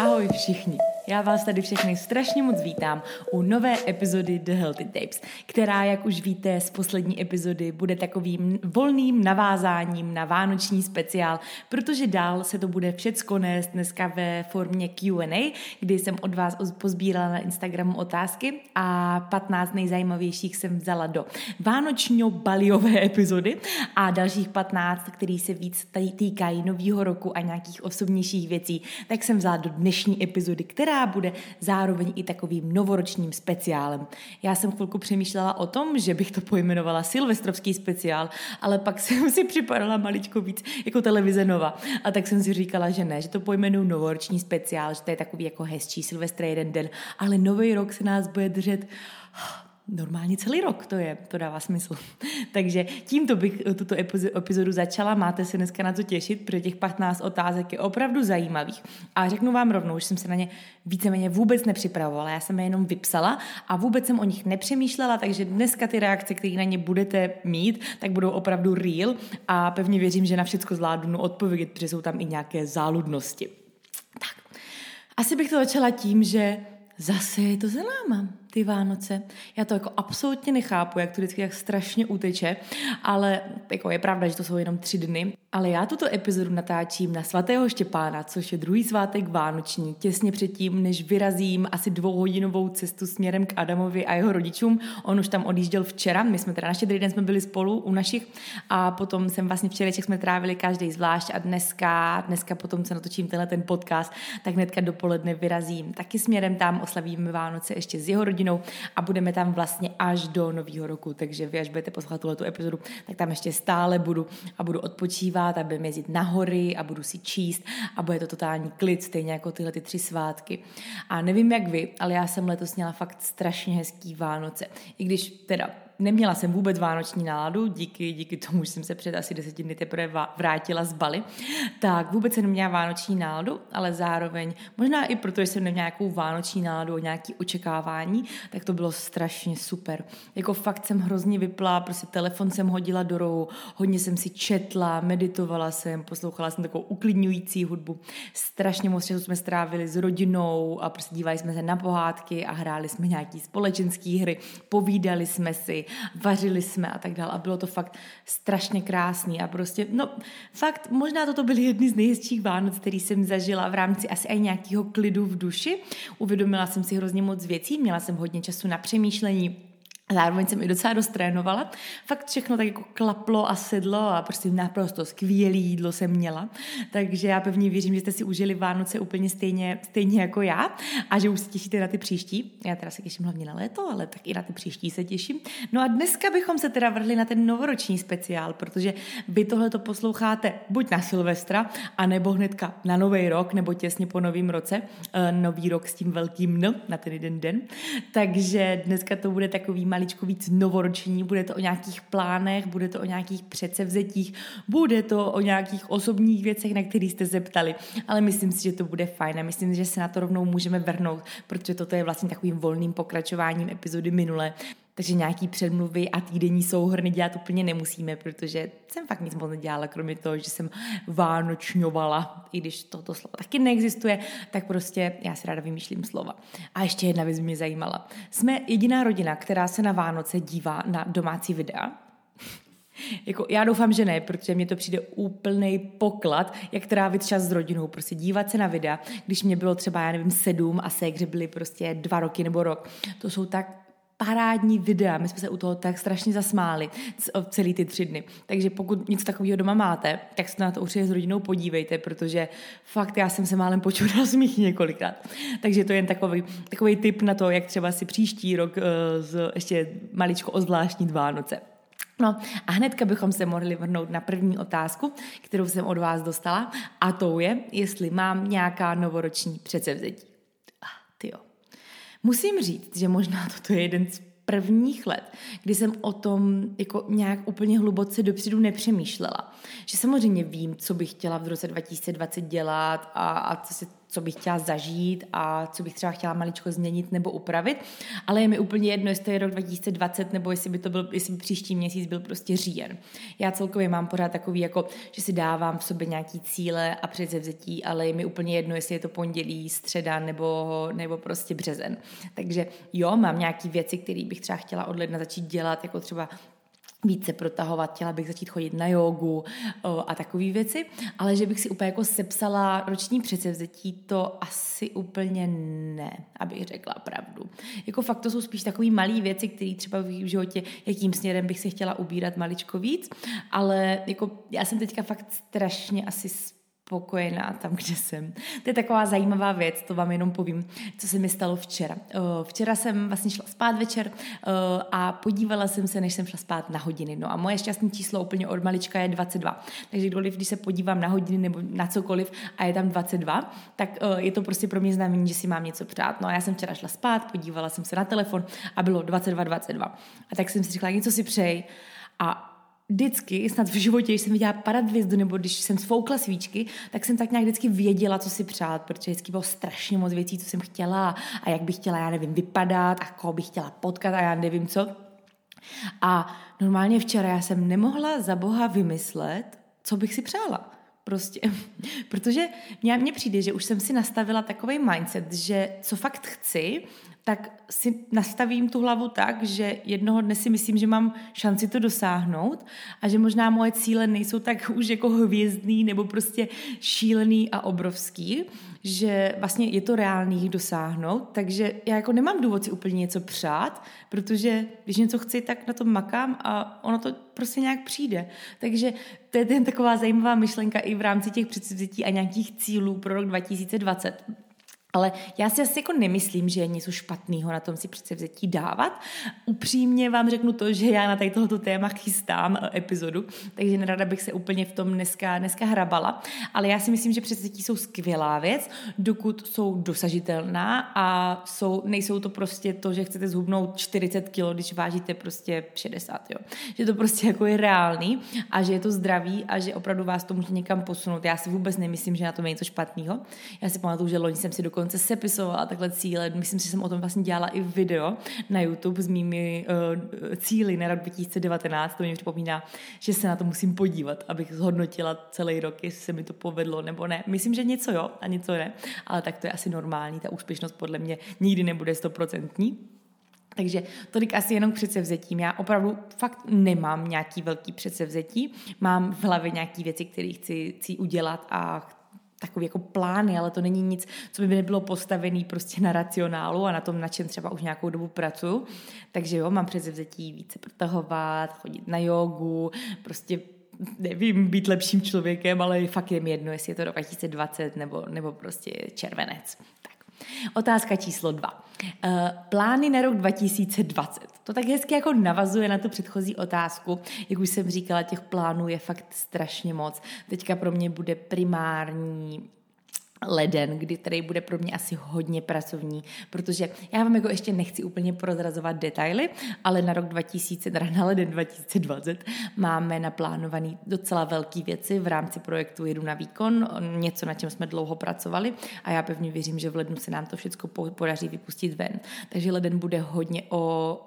Ahoj všichni. Já vás tady všechny strašně moc vítám u nové epizody The Healthy Tapes, která, jak už víte z poslední epizody, bude takovým volným navázáním na vánoční speciál, protože dál se to bude všecko nést dneska ve formě Q&A, kdy jsem od vás pozbírala na Instagramu otázky a 15 nejzajímavějších jsem vzala do vánočno baliové epizody a dalších 15, který se víc týkají nového roku a nějakých osobnějších věcí, tak jsem vzala do dnešní epizody, která bude zároveň i takovým novoročním speciálem. Já jsem chvilku přemýšlela o tom, že bych to pojmenovala silvestrovský speciál, ale pak jsem si připadala maličko víc jako televize Nova. A tak jsem si říkala, že ne, že to pojmenuju novoroční speciál, že to je takový jako hezčí Silvestre jeden den, ale nový rok se nás bude držet normálně celý rok to je, to dává smysl. Takže tímto bych tuto epizodu začala, máte se dneska na co těšit, protože těch 15 otázek je opravdu zajímavých. A řeknu vám rovnou, že jsem se na ně víceméně vůbec nepřipravovala, já jsem je jenom vypsala a vůbec jsem o nich nepřemýšlela, takže dneska ty reakce, které na ně budete mít, tak budou opravdu real a pevně věřím, že na všechno zvládnu odpovědět, protože jsou tam i nějaké záludnosti. Tak, asi bych to začala tím, že zase je to za náma ty Vánoce. Já to jako absolutně nechápu, jak to vždycky jak strašně uteče, ale jako je pravda, že to jsou jenom tři dny. Ale já tuto epizodu natáčím na svatého Štěpána, což je druhý svátek Vánoční, těsně předtím, než vyrazím asi dvouhodinovou cestu směrem k Adamovi a jeho rodičům. On už tam odjížděl včera, my jsme teda na štědrý den jsme byli spolu u našich a potom jsem vlastně včerejček jsme trávili každý zvlášť a dneska, dneska potom, co natočím tenhle ten podcast, tak hnedka dopoledne vyrazím taky směrem tam, oslavíme Vánoce ještě s jeho rodinou rodinou a budeme tam vlastně až do nového roku. Takže vy, až budete poslouchat tuhle epizodu, tak tam ještě stále budu a budu odpočívat a budeme jezdit na hory a budu si číst a bude to totální klid, stejně jako tyhle ty tři svátky. A nevím jak vy, ale já jsem letos měla fakt strašně hezký Vánoce. I když teda neměla jsem vůbec vánoční náladu, díky, díky tomu, že jsem se před asi deseti dny teprve vrátila z Bali, tak vůbec jsem neměla vánoční náladu, ale zároveň, možná i proto, že jsem neměla nějakou vánoční náladu, nějaký očekávání, tak to bylo strašně super. Jako fakt jsem hrozně vypla, prostě telefon jsem hodila do rohu, hodně jsem si četla, meditovala jsem, poslouchala jsem takovou uklidňující hudbu. Strašně moc času jsme strávili s rodinou a prostě dívali jsme se na pohádky a hráli jsme nějaký společenské hry, povídali jsme si, vařili jsme a tak dále a bylo to fakt strašně krásný a prostě, no fakt možná toto byly jedny z nejhezčích Vánoc, který jsem zažila v rámci asi i nějakého klidu v duši. Uvědomila jsem si hrozně moc věcí, měla jsem hodně času na přemýšlení, Zároveň jsem i docela dost trénovala. Fakt všechno tak jako klaplo a sedlo a prostě naprosto skvělý jídlo jsem měla. Takže já pevně věřím, že jste si užili Vánoce úplně stejně, stejně jako já a že už se těšíte na ty příští. Já teda se těším hlavně na léto, ale tak i na ty příští se těším. No a dneska bychom se teda vrhli na ten novoroční speciál, protože vy tohle to posloucháte buď na Silvestra, anebo hnedka na Nový rok, nebo těsně po Novém roce. E, nový rok s tím velkým N na ten jeden den. Takže dneska to bude takový malý maličko víc novoroční, bude to o nějakých plánech, bude to o nějakých předsevzetích, bude to o nějakých osobních věcech, na které jste se ptali, ale myslím si, že to bude fajn a myslím, že se na to rovnou můžeme vrhnout, protože toto je vlastně takovým volným pokračováním epizody minule, takže nějaký předmluvy a týdenní souhrny dělat úplně nemusíme, protože jsem fakt nic moc nedělala, kromě toho, že jsem vánočňovala, i když toto slovo taky neexistuje, tak prostě já si ráda vymýšlím slova. A ještě jedna věc mě zajímala. Jsme jediná rodina, která se na Vánoce dívá na domácí videa, jako, já doufám, že ne, protože mně to přijde úplný poklad, jak trávit čas s rodinou, prostě dívat se na videa, když mě bylo třeba, já nevím, sedm a ségře byly prostě dva roky nebo rok. To jsou tak parádní videa. My jsme se u toho tak strašně zasmáli celý ty tři dny. Takže pokud něco takového doma máte, tak se na to určitě s rodinou podívejte, protože fakt já jsem se málem počula smích několikrát. Takže to je jen takový, takový tip na to, jak třeba si příští rok uh, z, ještě maličko ozvláštnit Vánoce. No a hnedka bychom se mohli vrhnout na první otázku, kterou jsem od vás dostala a to je, jestli mám nějaká novoroční předsevzetí. Musím říct, že možná toto je jeden z prvních let, kdy jsem o tom jako nějak úplně hluboce dopředu nepřemýšlela. Že samozřejmě vím, co bych chtěla v roce 2020 dělat a, a co se co bych chtěla zažít a co bych třeba chtěla maličko změnit nebo upravit, ale je mi úplně jedno, jestli to je rok 2020 nebo jestli by to byl, jestli by příští měsíc byl prostě říjen. Já celkově mám pořád takový, jako, že si dávám v sobě nějaký cíle a předsevzetí, ale je mi úplně jedno, jestli je to pondělí, středa nebo, nebo prostě březen. Takže jo, mám nějaký věci, které bych třeba chtěla od ledna začít dělat, jako třeba více protahovat, chtěla bych začít chodit na jogu a takové věci, ale že bych si úplně jako sepsala roční předsevzetí, to asi úplně ne, abych řekla pravdu. Jako fakt to jsou spíš takové malé věci, které třeba v životě, jakým směrem bych se chtěla ubírat maličko víc, ale jako já jsem teďka fakt strašně asi spokojená tam, kde jsem. To je taková zajímavá věc, to vám jenom povím, co se mi stalo včera. Eh, včera jsem vlastně šla spát večer eh, a podívala jsem se, než jsem šla spát na hodiny. No a moje šťastné číslo úplně od malička je 22. Takže kdykoliv, když se podívám na hodiny nebo na cokoliv a je tam 22, tak eh, je to prostě pro mě znamení, že si mám něco přát. No a já jsem včera šla spát, podívala jsem se na telefon a bylo 22, 22. A tak jsem si řekla, něco si přej. A vždycky, snad v životě, když jsem viděla padat hvězdu, nebo když jsem sfoukla svíčky, tak jsem tak nějak vždycky věděla, co si přát, protože vždycky bylo strašně moc věcí, co jsem chtěla a jak bych chtěla, já nevím, vypadat a koho bych chtěla potkat a já nevím co. A normálně včera já jsem nemohla za boha vymyslet, co bych si přála. Prostě, protože mně přijde, že už jsem si nastavila takový mindset, že co fakt chci, tak si nastavím tu hlavu tak, že jednoho dne si myslím, že mám šanci to dosáhnout a že možná moje cíle nejsou tak už jako hvězdný nebo prostě šílený a obrovský, že vlastně je to reálný jich dosáhnout, takže já jako nemám důvod si úplně něco přát, protože když něco chci, tak na to makám a ono to prostě nějak přijde. Takže to je ten taková zajímavá myšlenka i v rámci těch předsevzetí a nějakých cílů pro rok 2020 ale já si asi jako nemyslím, že je něco špatného na tom si přece vzetí dávat. Upřímně vám řeknu to, že já na tady tohoto téma chystám eh, epizodu, takže nerada bych se úplně v tom dneska, dneska hrabala. Ale já si myslím, že předsevzetí jsou skvělá věc, dokud jsou dosažitelná a jsou, nejsou to prostě to, že chcete zhubnout 40 kg, když vážíte prostě 60, jo. Že to prostě jako je reálný a že je to zdravý a že opravdu vás to může někam posunout. Já si vůbec nemyslím, že na tom je něco špatného. Já si pamatuju, že loni jsem si dokonce dokonce sepisovala takhle cíle. Myslím si, že jsem o tom vlastně dělala i video na YouTube s mými uh, cíly na rok 2019. To mě připomíná, že se na to musím podívat, abych zhodnotila celý rok, jestli se mi to povedlo nebo ne. Myslím, že něco jo a něco ne, ale tak to je asi normální. Ta úspěšnost podle mě nikdy nebude stoprocentní. Takže tolik asi jenom předsevzetím. Já opravdu fakt nemám nějaký velký předsevzetí. Mám v hlavě nějaké věci, které chci, chci udělat a takový jako plány, ale to není nic, co by nebylo postavený prostě na racionálu a na tom, na čem třeba už nějakou dobu pracuju. Takže jo, mám předsevzetí více protahovat, chodit na jogu, prostě nevím, být lepším člověkem, ale fakt je mi jedno, jestli je to rok 2020 nebo, nebo prostě červenec. Otázka číslo dva. Uh, plány na rok 2020. To tak hezky jako navazuje na tu předchozí otázku. Jak už jsem říkala, těch plánů je fakt strašně moc. Teďka pro mě bude primární leden, kdy tady bude pro mě asi hodně pracovní, protože já vám jako ještě nechci úplně prozrazovat detaily, ale na rok 2000, teda na leden 2020 máme naplánovaný docela velké věci v rámci projektu Jedu na výkon, něco, na čem jsme dlouho pracovali a já pevně věřím, že v lednu se nám to všechno podaří vypustit ven. Takže leden bude hodně o,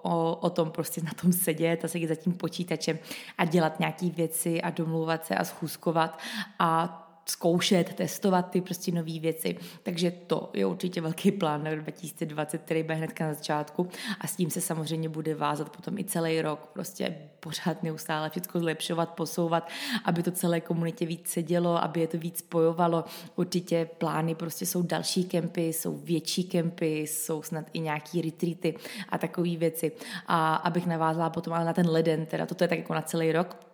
o, o tom prostě na tom sedět a sedět za tím počítačem a dělat nějaké věci a domlouvat se a schůzkovat a zkoušet, testovat ty prostě nové věci. Takže to je určitě velký plán na 2020, který bude hnedka na začátku a s tím se samozřejmě bude vázat potom i celý rok. Prostě pořád neustále všechno zlepšovat, posouvat, aby to celé komunitě víc sedělo, aby je to víc spojovalo. Určitě plány prostě jsou další kempy, jsou větší kempy, jsou snad i nějaký retreaty a takové věci. A abych navázala potom ale na ten leden, teda toto je tak jako na celý rok,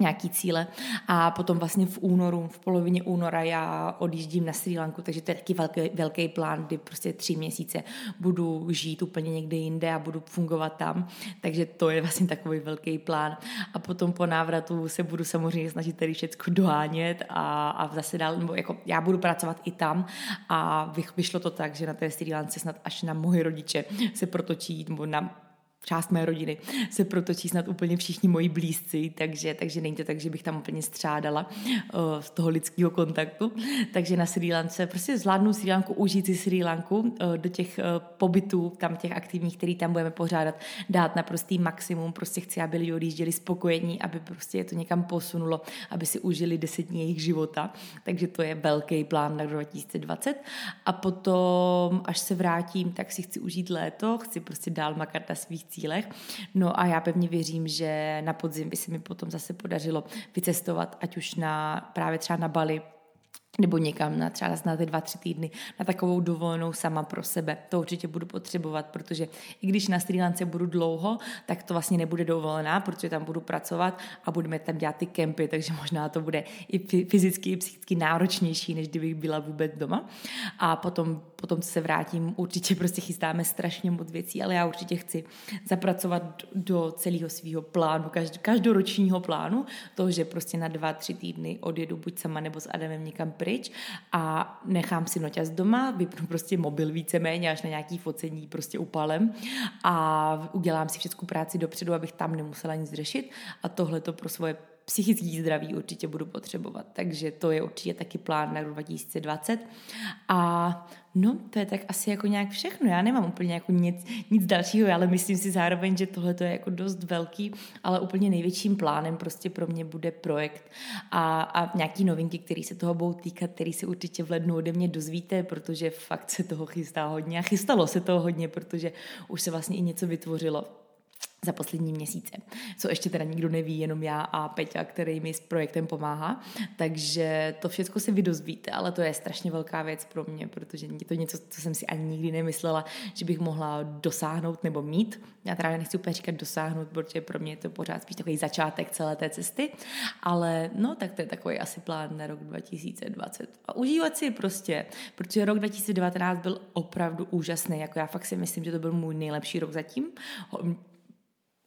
nějaký cíle. A potom vlastně v únoru, v polovině února já odjíždím na Sri Lanku, takže to je taky velký, velký plán, kdy prostě tři měsíce budu žít úplně někde jinde a budu fungovat tam, takže to je vlastně takový velký plán. A potom po návratu se budu samozřejmě snažit tady všechno dohánět a, a zase dál, nebo jako já budu pracovat i tam. A vyšlo to tak, že na té Sri Lance snad až na moje rodiče se protočí, nebo na část mé rodiny se protočí snad úplně všichni moji blízci, takže, takže není to tak, že bych tam úplně střádala uh, z toho lidského kontaktu. Takže na Sri Lance prostě zvládnu Sri Lanku, užít si Sri Lanku uh, do těch uh, pobytů, tam těch aktivních, který tam budeme pořádat, dát na prostý maximum. Prostě chci, aby lidi odjížděli spokojení, aby prostě je to někam posunulo, aby si užili deset dní jejich života. Takže to je velký plán na 2020. A potom, až se vrátím, tak si chci užít léto, chci prostě dál makat na svých cílech. No a já pevně věřím, že na podzim by se mi potom zase podařilo vycestovat, ať už na právě třeba na Bali, nebo někam na třeba na ty dva, tři týdny na takovou dovolenou sama pro sebe. To určitě budu potřebovat, protože i když na Sri Lance budu dlouho, tak to vlastně nebude dovolená, protože tam budu pracovat a budeme tam dělat ty kempy, takže možná to bude i fyzicky, i psychicky náročnější, než kdybych byla vůbec doma. A potom, potom se vrátím, určitě prostě chystáme strašně moc věcí, ale já určitě chci zapracovat do celého svého plánu, každoročního plánu, to, že prostě na dva, tři týdny odjedu buď sama nebo s Adamem někam pryč a nechám si noťaz doma, vypnu prostě mobil víceméně až na nějaký focení prostě upalem a udělám si všechnu práci dopředu, abych tam nemusela nic řešit. A tohle to pro svoje psychický zdraví určitě budu potřebovat. Takže to je určitě taky plán na rok 2020. A no, to je tak asi jako nějak všechno. Já nemám úplně jako nic, nic dalšího, ale myslím si zároveň, že tohle je jako dost velký, ale úplně největším plánem prostě pro mě bude projekt a, a nějaký novinky, které se toho budou týkat, který se určitě v lednu ode mě dozvíte, protože fakt se toho chystá hodně a chystalo se toho hodně, protože už se vlastně i něco vytvořilo za poslední měsíce. Co ještě teda nikdo neví, jenom já a Peťa, který mi s projektem pomáhá. Takže to všechno si vydozvíte, ale to je strašně velká věc pro mě, protože je to něco, co jsem si ani nikdy nemyslela, že bych mohla dosáhnout nebo mít. Já teda nechci úplně říkat dosáhnout, protože pro mě je to pořád spíš takový začátek celé té cesty, ale no tak to je takový asi plán na rok 2020. A užívat si prostě, protože rok 2019 byl opravdu úžasný, jako já fakt si myslím, že to byl můj nejlepší rok zatím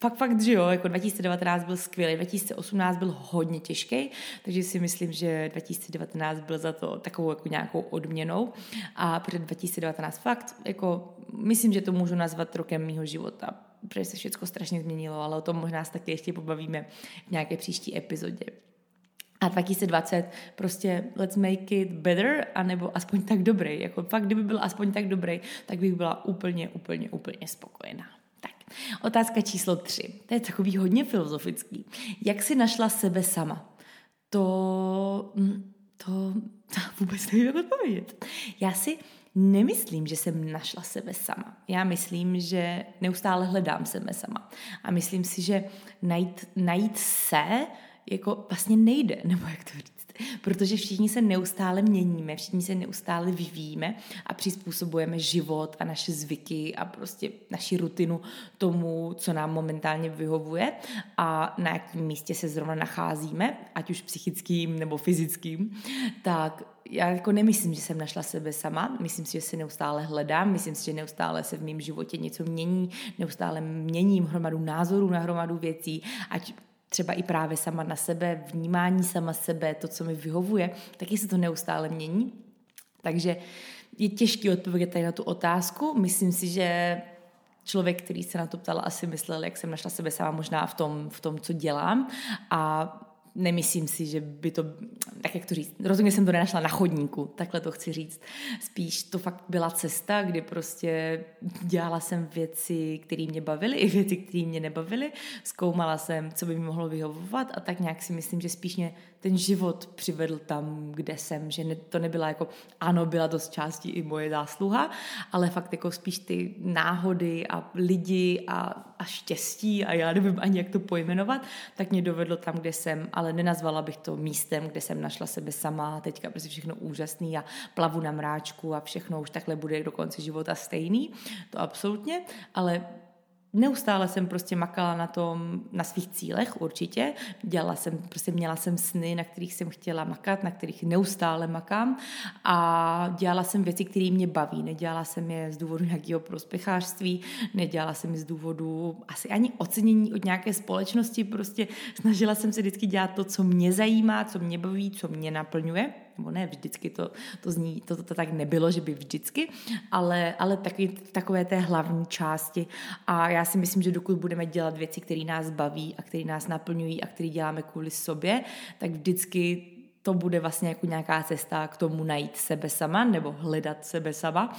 fakt, fakt, že jo, jako 2019 byl skvělý, 2018 byl hodně těžký, takže si myslím, že 2019 byl za to takovou jako nějakou odměnou a před 2019 fakt, jako myslím, že to můžu nazvat rokem mýho života, protože se všechno strašně změnilo, ale o tom možná se taky ještě pobavíme v nějaké příští epizodě. A 2020 prostě let's make it better, anebo aspoň tak dobrý. Jako fakt, kdyby byl aspoň tak dobrý, tak bych byla úplně, úplně, úplně spokojená. Otázka číslo tři. To je takový hodně filozofický. Jak si našla sebe sama? To, mm, to, to vůbec nevím, odpovědět. Já si nemyslím, že jsem našla sebe sama. Já myslím, že neustále hledám sebe sama. A myslím si, že najít, najít se jako vlastně nejde, nebo jak to protože všichni se neustále měníme, všichni se neustále vyvíjíme a přizpůsobujeme život a naše zvyky a prostě naši rutinu tomu, co nám momentálně vyhovuje a na jakém místě se zrovna nacházíme, ať už psychickým nebo fyzickým, tak já jako nemyslím, že jsem našla sebe sama, myslím si, že se neustále hledám, myslím si, že neustále se v mém životě něco mění, neustále měním hromadu názorů na hromadu věcí, ať třeba i právě sama na sebe, vnímání sama sebe, to, co mi vyhovuje, taky se to neustále mění. Takže je těžké odpovědět tady na tu otázku. Myslím si, že člověk, který se na to ptal, asi myslel, jak jsem našla sebe sama možná v tom, v tom co dělám. A nemyslím si, že by to, tak jak to říct, rozhodně jsem to nenašla na chodníku, takhle to chci říct. Spíš to fakt byla cesta, kdy prostě dělala jsem věci, které mě bavily, i věci, které mě nebavily. Zkoumala jsem, co by mi mohlo vyhovovat a tak nějak si myslím, že spíš mě ten život přivedl tam, kde jsem, že ne, to nebyla jako, ano, byla dost částí i moje zásluha, ale fakt jako spíš ty náhody a lidi a, a štěstí a já nevím ani, jak to pojmenovat, tak mě dovedlo tam, kde jsem, ale nenazvala bych to místem, kde jsem našla sebe sama, teďka prostě všechno úžasný a plavu na mráčku a všechno už takhle bude do konce života stejný, to absolutně, ale Neustále jsem prostě makala na tom, na svých cílech určitě. Dělala jsem, prostě měla jsem sny, na kterých jsem chtěla makat, na kterých neustále makám a dělala jsem věci, které mě baví. Nedělala jsem je z důvodu nějakého prospěchářství, nedělala jsem je z důvodu asi ani ocenění od nějaké společnosti, prostě snažila jsem se vždycky dělat to, co mě zajímá, co mě baví, co mě naplňuje. Nebo ne vždycky, to, to zní, to, to, to tak nebylo, že by vždycky, ale, ale taky, takové té hlavní části a já si myslím, že dokud budeme dělat věci, které nás baví a které nás naplňují a které děláme kvůli sobě, tak vždycky to bude vlastně jako nějaká cesta k tomu najít sebe sama nebo hledat sebe sama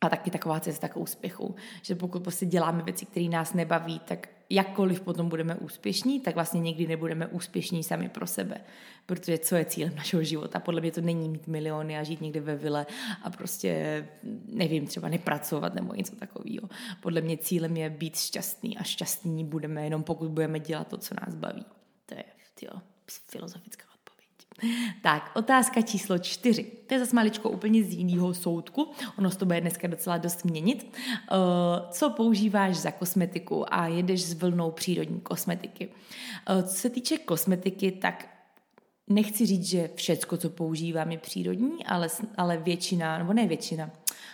a taky taková cesta k úspěchu. Že pokud prostě děláme věci, které nás nebaví, tak jakkoliv potom budeme úspěšní, tak vlastně někdy nebudeme úspěšní sami pro sebe. Protože co je cílem našeho života? Podle mě to není mít miliony a žít někde ve vile a prostě, nevím, třeba nepracovat nebo něco takového. Podle mě cílem je být šťastný a šťastní budeme jenom pokud budeme dělat to, co nás baví. To je, tyjo, filozofická tak, otázka číslo čtyři. To je zase maličko úplně z jiného soudku. Ono se to bude dneska docela dost měnit. Uh, co používáš za kosmetiku a jedeš s vlnou přírodní kosmetiky? Uh, co se týče kosmetiky, tak nechci říct, že všecko, co používám, je přírodní, ale, ale většina, nebo ne většina,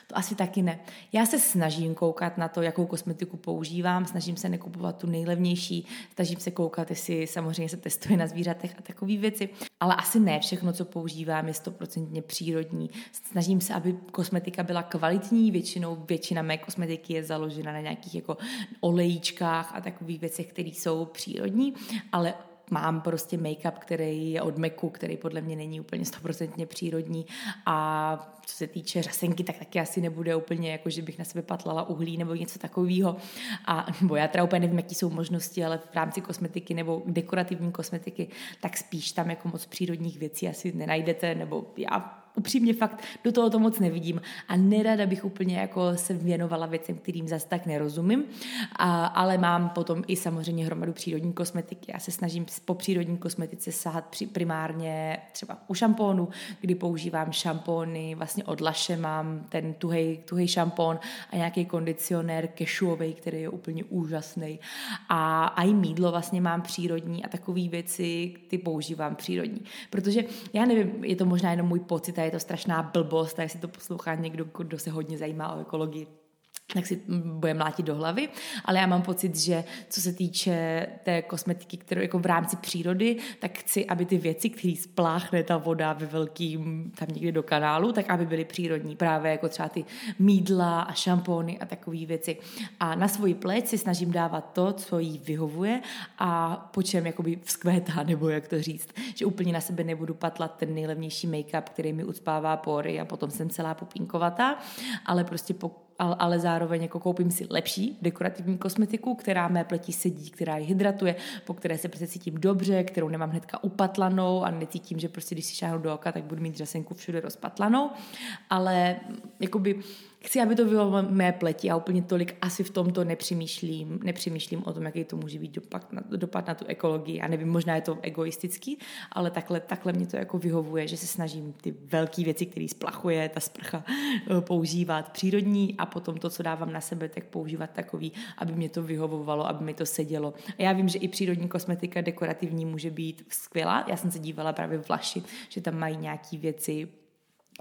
to asi taky ne. Já se snažím koukat na to, jakou kosmetiku používám, snažím se nekupovat tu nejlevnější, snažím se koukat, jestli samozřejmě se testuje na zvířatech a takové věci, ale asi ne všechno, co používám, je stoprocentně přírodní. Snažím se, aby kosmetika byla kvalitní, většinou většina mé kosmetiky je založena na nějakých jako olejíčkách a takových věcech, které jsou přírodní, ale mám prostě make-up, který je od Meku, který podle mě není úplně stoprocentně přírodní a co se týče řasenky, tak taky asi nebude úplně jako, že bych na sebe patlala uhlí nebo něco takového. A, nebo já teda úplně nevím, jaký jsou možnosti, ale v rámci kosmetiky nebo dekorativní kosmetiky, tak spíš tam jako moc přírodních věcí asi nenajdete, nebo já upřímně fakt do toho to moc nevidím a nerada bych úplně jako se věnovala věcem, kterým zase tak nerozumím, a, ale mám potom i samozřejmě hromadu přírodní kosmetiky. Já se snažím po přírodní kosmetice sahat při, primárně třeba u šampónu, kdy používám šampóny, vlastně od Laše mám ten tuhej, tuhej šampón a nějaký kondicionér kešuový, který je úplně úžasný. A, a i mídlo vlastně mám přírodní a takové věci, ty používám přírodní. Protože já nevím, je to možná jenom můj pocit a je to strašná blbost a jestli to poslouchá někdo, kdo se hodně zajímá o ekologii, tak si bude mlátit do hlavy, ale já mám pocit, že co se týče té kosmetiky, kterou jako v rámci přírody, tak chci, aby ty věci, které spláchne ta voda ve velkým tam někde do kanálu, tak aby byly přírodní, právě jako třeba ty mídla a šampony a takové věci. A na svoji pleť si snažím dávat to, co jí vyhovuje a po čem jakoby vzkvétá, nebo jak to říct, že úplně na sebe nebudu patlat ten nejlevnější make-up, který mi ucpává pory a potom jsem celá pupínkovatá, ale prostě po ale zároveň jako koupím si lepší dekorativní kosmetiku, která mé pleti sedí, která ji hydratuje, po které se prostě cítím dobře, kterou nemám hnedka upatlanou a necítím, že prostě když si šáhnu do oka, tak budu mít řasenku všude rozpatlanou, ale jakoby chci, aby to bylo mé pleti a úplně tolik asi v tomto nepřemýšlím, nepřemýšlím o tom, jaký to může být dopad na, dopad na tu ekologii. A nevím, možná je to egoistický, ale takhle, takhle mě to jako vyhovuje, že se snažím ty velké věci, které splachuje ta sprcha, eh, používat přírodní a potom to, co dávám na sebe, tak používat takový, aby mě to vyhovovalo, aby mi to sedělo. A já vím, že i přírodní kosmetika dekorativní může být skvělá. Já jsem se dívala právě v Vlaši, že tam mají nějaké věci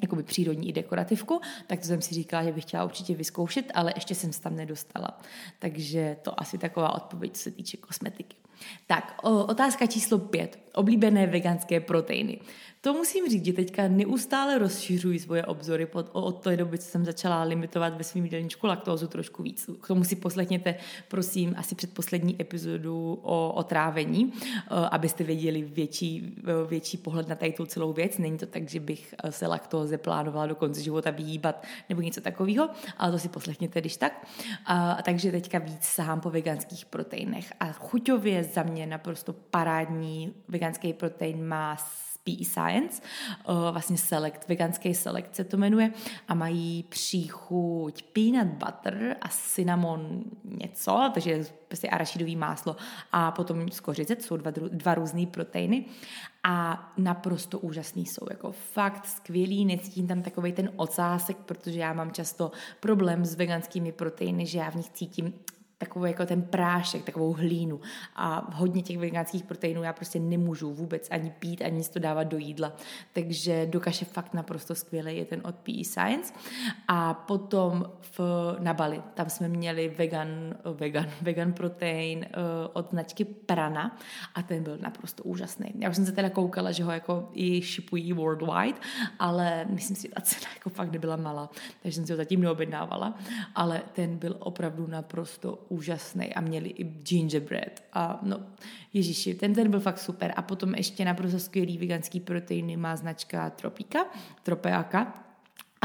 jakoby přírodní i dekorativku, tak to jsem si říkala, že bych chtěla určitě vyzkoušet, ale ještě jsem se tam nedostala. Takže to asi taková odpověď, co se týče kosmetiky. Tak, otázka číslo pět. Oblíbené veganské proteiny. To musím říct, že teďka neustále rozšiřuji svoje obzory pod, od té doby, co jsem začala limitovat ve svém jídelníčku laktózu trošku víc. K tomu si poslechněte, prosím, asi předposlední epizodu o, o trávení, abyste věděli větší, větší pohled na tady tu celou věc. Není to tak, že bych eh, se laktóze plánovala do konce života vyhýbat nebo něco takového, ale to si poslechněte, když tak. A, takže teďka víc sahám po veganských proteinech a chuťově za mě naprosto parádní veganský protein má PE Science, uh, vlastně select, veganský select se to jmenuje. A mají příchuť peanut butter a cinnamon něco, takže prostě arašidový máslo a potom skořice, to jsou dva, dva různé proteiny. A naprosto úžasný jsou, jako fakt skvělý, necítím tam takový ten ocásek, protože já mám často problém s veganskými proteiny, že já v nich cítím takový jako ten prášek, takovou hlínu. A hodně těch veganských proteinů já prostě nemůžu vůbec ani pít, ani nic to dávat do jídla. Takže do kaše fakt naprosto skvělý je ten od PE Science. A potom v, na Bali, tam jsme měli vegan, vegan, vegan protein uh, od značky Prana a ten byl naprosto úžasný. Já už jsem se teda koukala, že ho jako i šipují worldwide, ale myslím si, že ta cena jako fakt nebyla malá, takže jsem si ho zatím neobjednávala, ale ten byl opravdu naprosto úžasný a měli i gingerbread a no, ježiši, ten ten byl fakt super. A potom ještě naprosto skvělý veganský proteiny má značka Tropika, Tropeaka,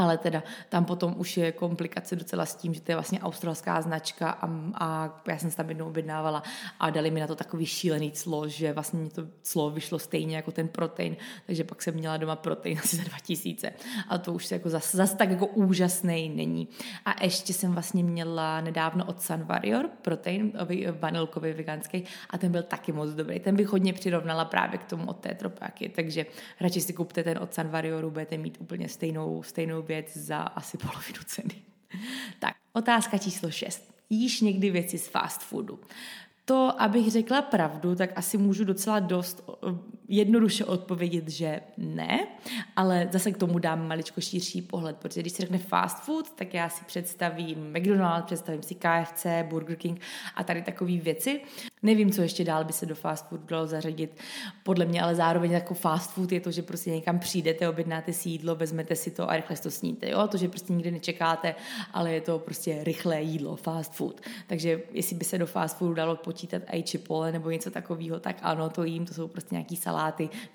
ale teda tam potom už je komplikace docela s tím, že to je vlastně australská značka a, a já jsem se tam jednou objednávala a dali mi na to takový šílený clo, že vlastně mi to clo vyšlo stejně jako ten protein, takže pak jsem měla doma protein asi za 2000 a to už se jako zase zas tak jako úžasný není. A ještě jsem vlastně měla nedávno od Sun Warrior protein vanilkový veganský a ten byl taky moc dobrý. Ten bych hodně přirovnala právě k tomu od té tropáky, takže radši si kupte ten od Sun Warrioru, budete mít úplně stejnou, stejnou věc za asi polovinu ceny. Tak, otázka číslo 6. Jíš někdy věci z fast foodu? To, abych řekla pravdu, tak asi můžu docela dost jednoduše odpovědět, že ne, ale zase k tomu dám maličko širší pohled, protože když se řekne fast food, tak já si představím McDonald's, představím si KFC, Burger King a tady takové věci. Nevím, co ještě dál by se do fast food dalo zařadit. Podle mě ale zároveň jako fast food je to, že prostě někam přijdete, objednáte si jídlo, vezmete si to a rychle to sníte. Jo? To, že prostě nikdy nečekáte, ale je to prostě rychlé jídlo, fast food. Takže jestli by se do fast foodu dalo počítat i chipole nebo něco takového, tak ano, to jím, to jsou prostě nějaký saláty,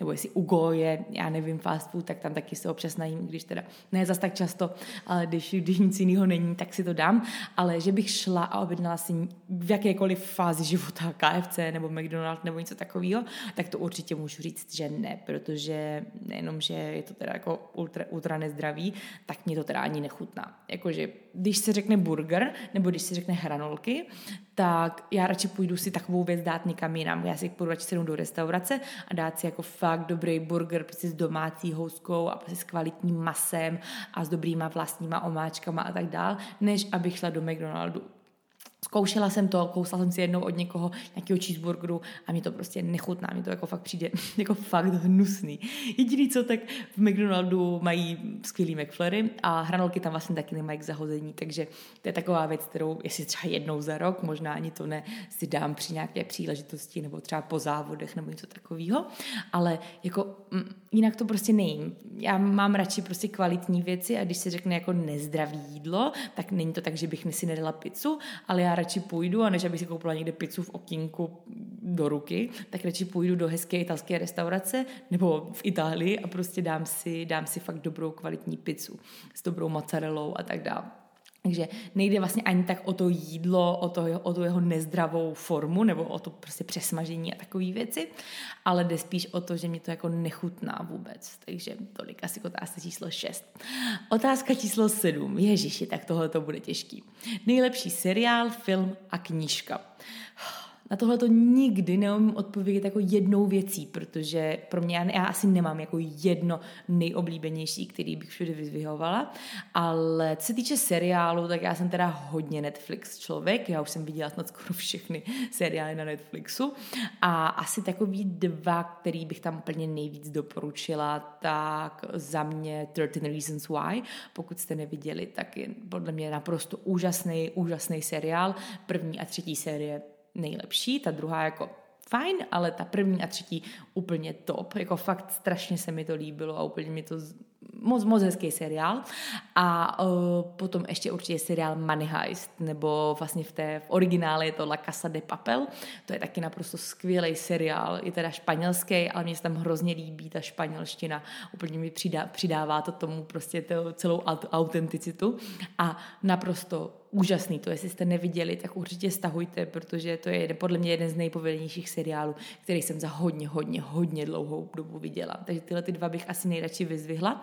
nebo jestli ugo je, já nevím, fast food, tak tam taky se občas najím, když teda ne zas tak často, ale když, když nic jiného není, tak si to dám. Ale že bych šla a objednala si v jakékoliv fázi života KFC nebo McDonald's nebo něco takového, tak to určitě můžu říct, že ne, protože nejenom, že je to teda jako ultra, ultra nezdravý, tak mě to teda ani nechutná. Jakože když se řekne burger nebo když se řekne hranolky, tak já radši půjdu si takovou věc dát někam jinam. Já si půjdu radši do restaurace a dát si jako fakt dobrý burger prostě s domácí houskou a prostě s kvalitním masem a s dobrýma vlastníma omáčkama a tak dál, než abych šla do McDonaldu Zkoušela jsem to, kousala jsem si jednou od někoho nějakého cheeseburgeru a mi to prostě nechutná, mi to jako fakt přijde jako fakt hnusný. Jediný co, tak v McDonaldu mají skvělý McFlurry a hranolky tam vlastně taky nemají k zahození, takže to je taková věc, kterou jestli třeba jednou za rok, možná ani to ne, si dám při nějaké příležitosti nebo třeba po závodech nebo něco takového, ale jako mm, jinak to prostě nejím. Já mám radši prostě kvalitní věci a když se řekne jako nezdravý jídlo, tak není to tak, že bych si nedala pizzu, ale já radši půjdu a než abych si koupila někde pizzu v okinku do ruky, tak radši půjdu do hezké italské restaurace nebo v Itálii a prostě dám si, dám si fakt dobrou kvalitní pizzu s dobrou mozzarellou a tak dále. Takže nejde vlastně ani tak o to jídlo, o, to, o tu jeho nezdravou formu nebo o to prostě přesmažení a takové věci, ale jde spíš o to, že mi to jako nechutná vůbec. Takže tolik asi otázka číslo 6. Otázka číslo 7. Ježiši, tak tohle to bude těžký. Nejlepší seriál, film a knížka na tohle to nikdy neumím odpovědět jako jednou věcí, protože pro mě, já, já asi nemám jako jedno nejoblíbenější, který bych všude vyzvihovala, ale co se týče seriálu, tak já jsem teda hodně Netflix člověk, já už jsem viděla snad skoro všechny seriály na Netflixu. A asi takový dva, který bych tam úplně nejvíc doporučila, tak za mě 13 Reasons Why, pokud jste neviděli, tak je podle mě naprosto úžasný, úžasný seriál, první a třetí série nejlepší, ta druhá jako fajn, ale ta první a třetí úplně top. Jako fakt strašně se mi to líbilo a úplně mi to moc, moc hezký seriál. A uh, potom ještě určitě seriál Money Heist, nebo vlastně v té v originále je to La Casa de Papel. To je taky naprosto skvělý seriál. Je teda španělský, ale mě se tam hrozně líbí ta španělština. Úplně mi přidá, přidává to tomu prostě to, celou autenticitu. A naprosto úžasný. To, jestli jste neviděli, tak určitě stahujte, protože to je podle mě jeden z nejpovedenějších seriálů, který jsem za hodně, hodně, hodně dlouhou dobu viděla. Takže tyhle ty dva bych asi nejradši vyzvihla.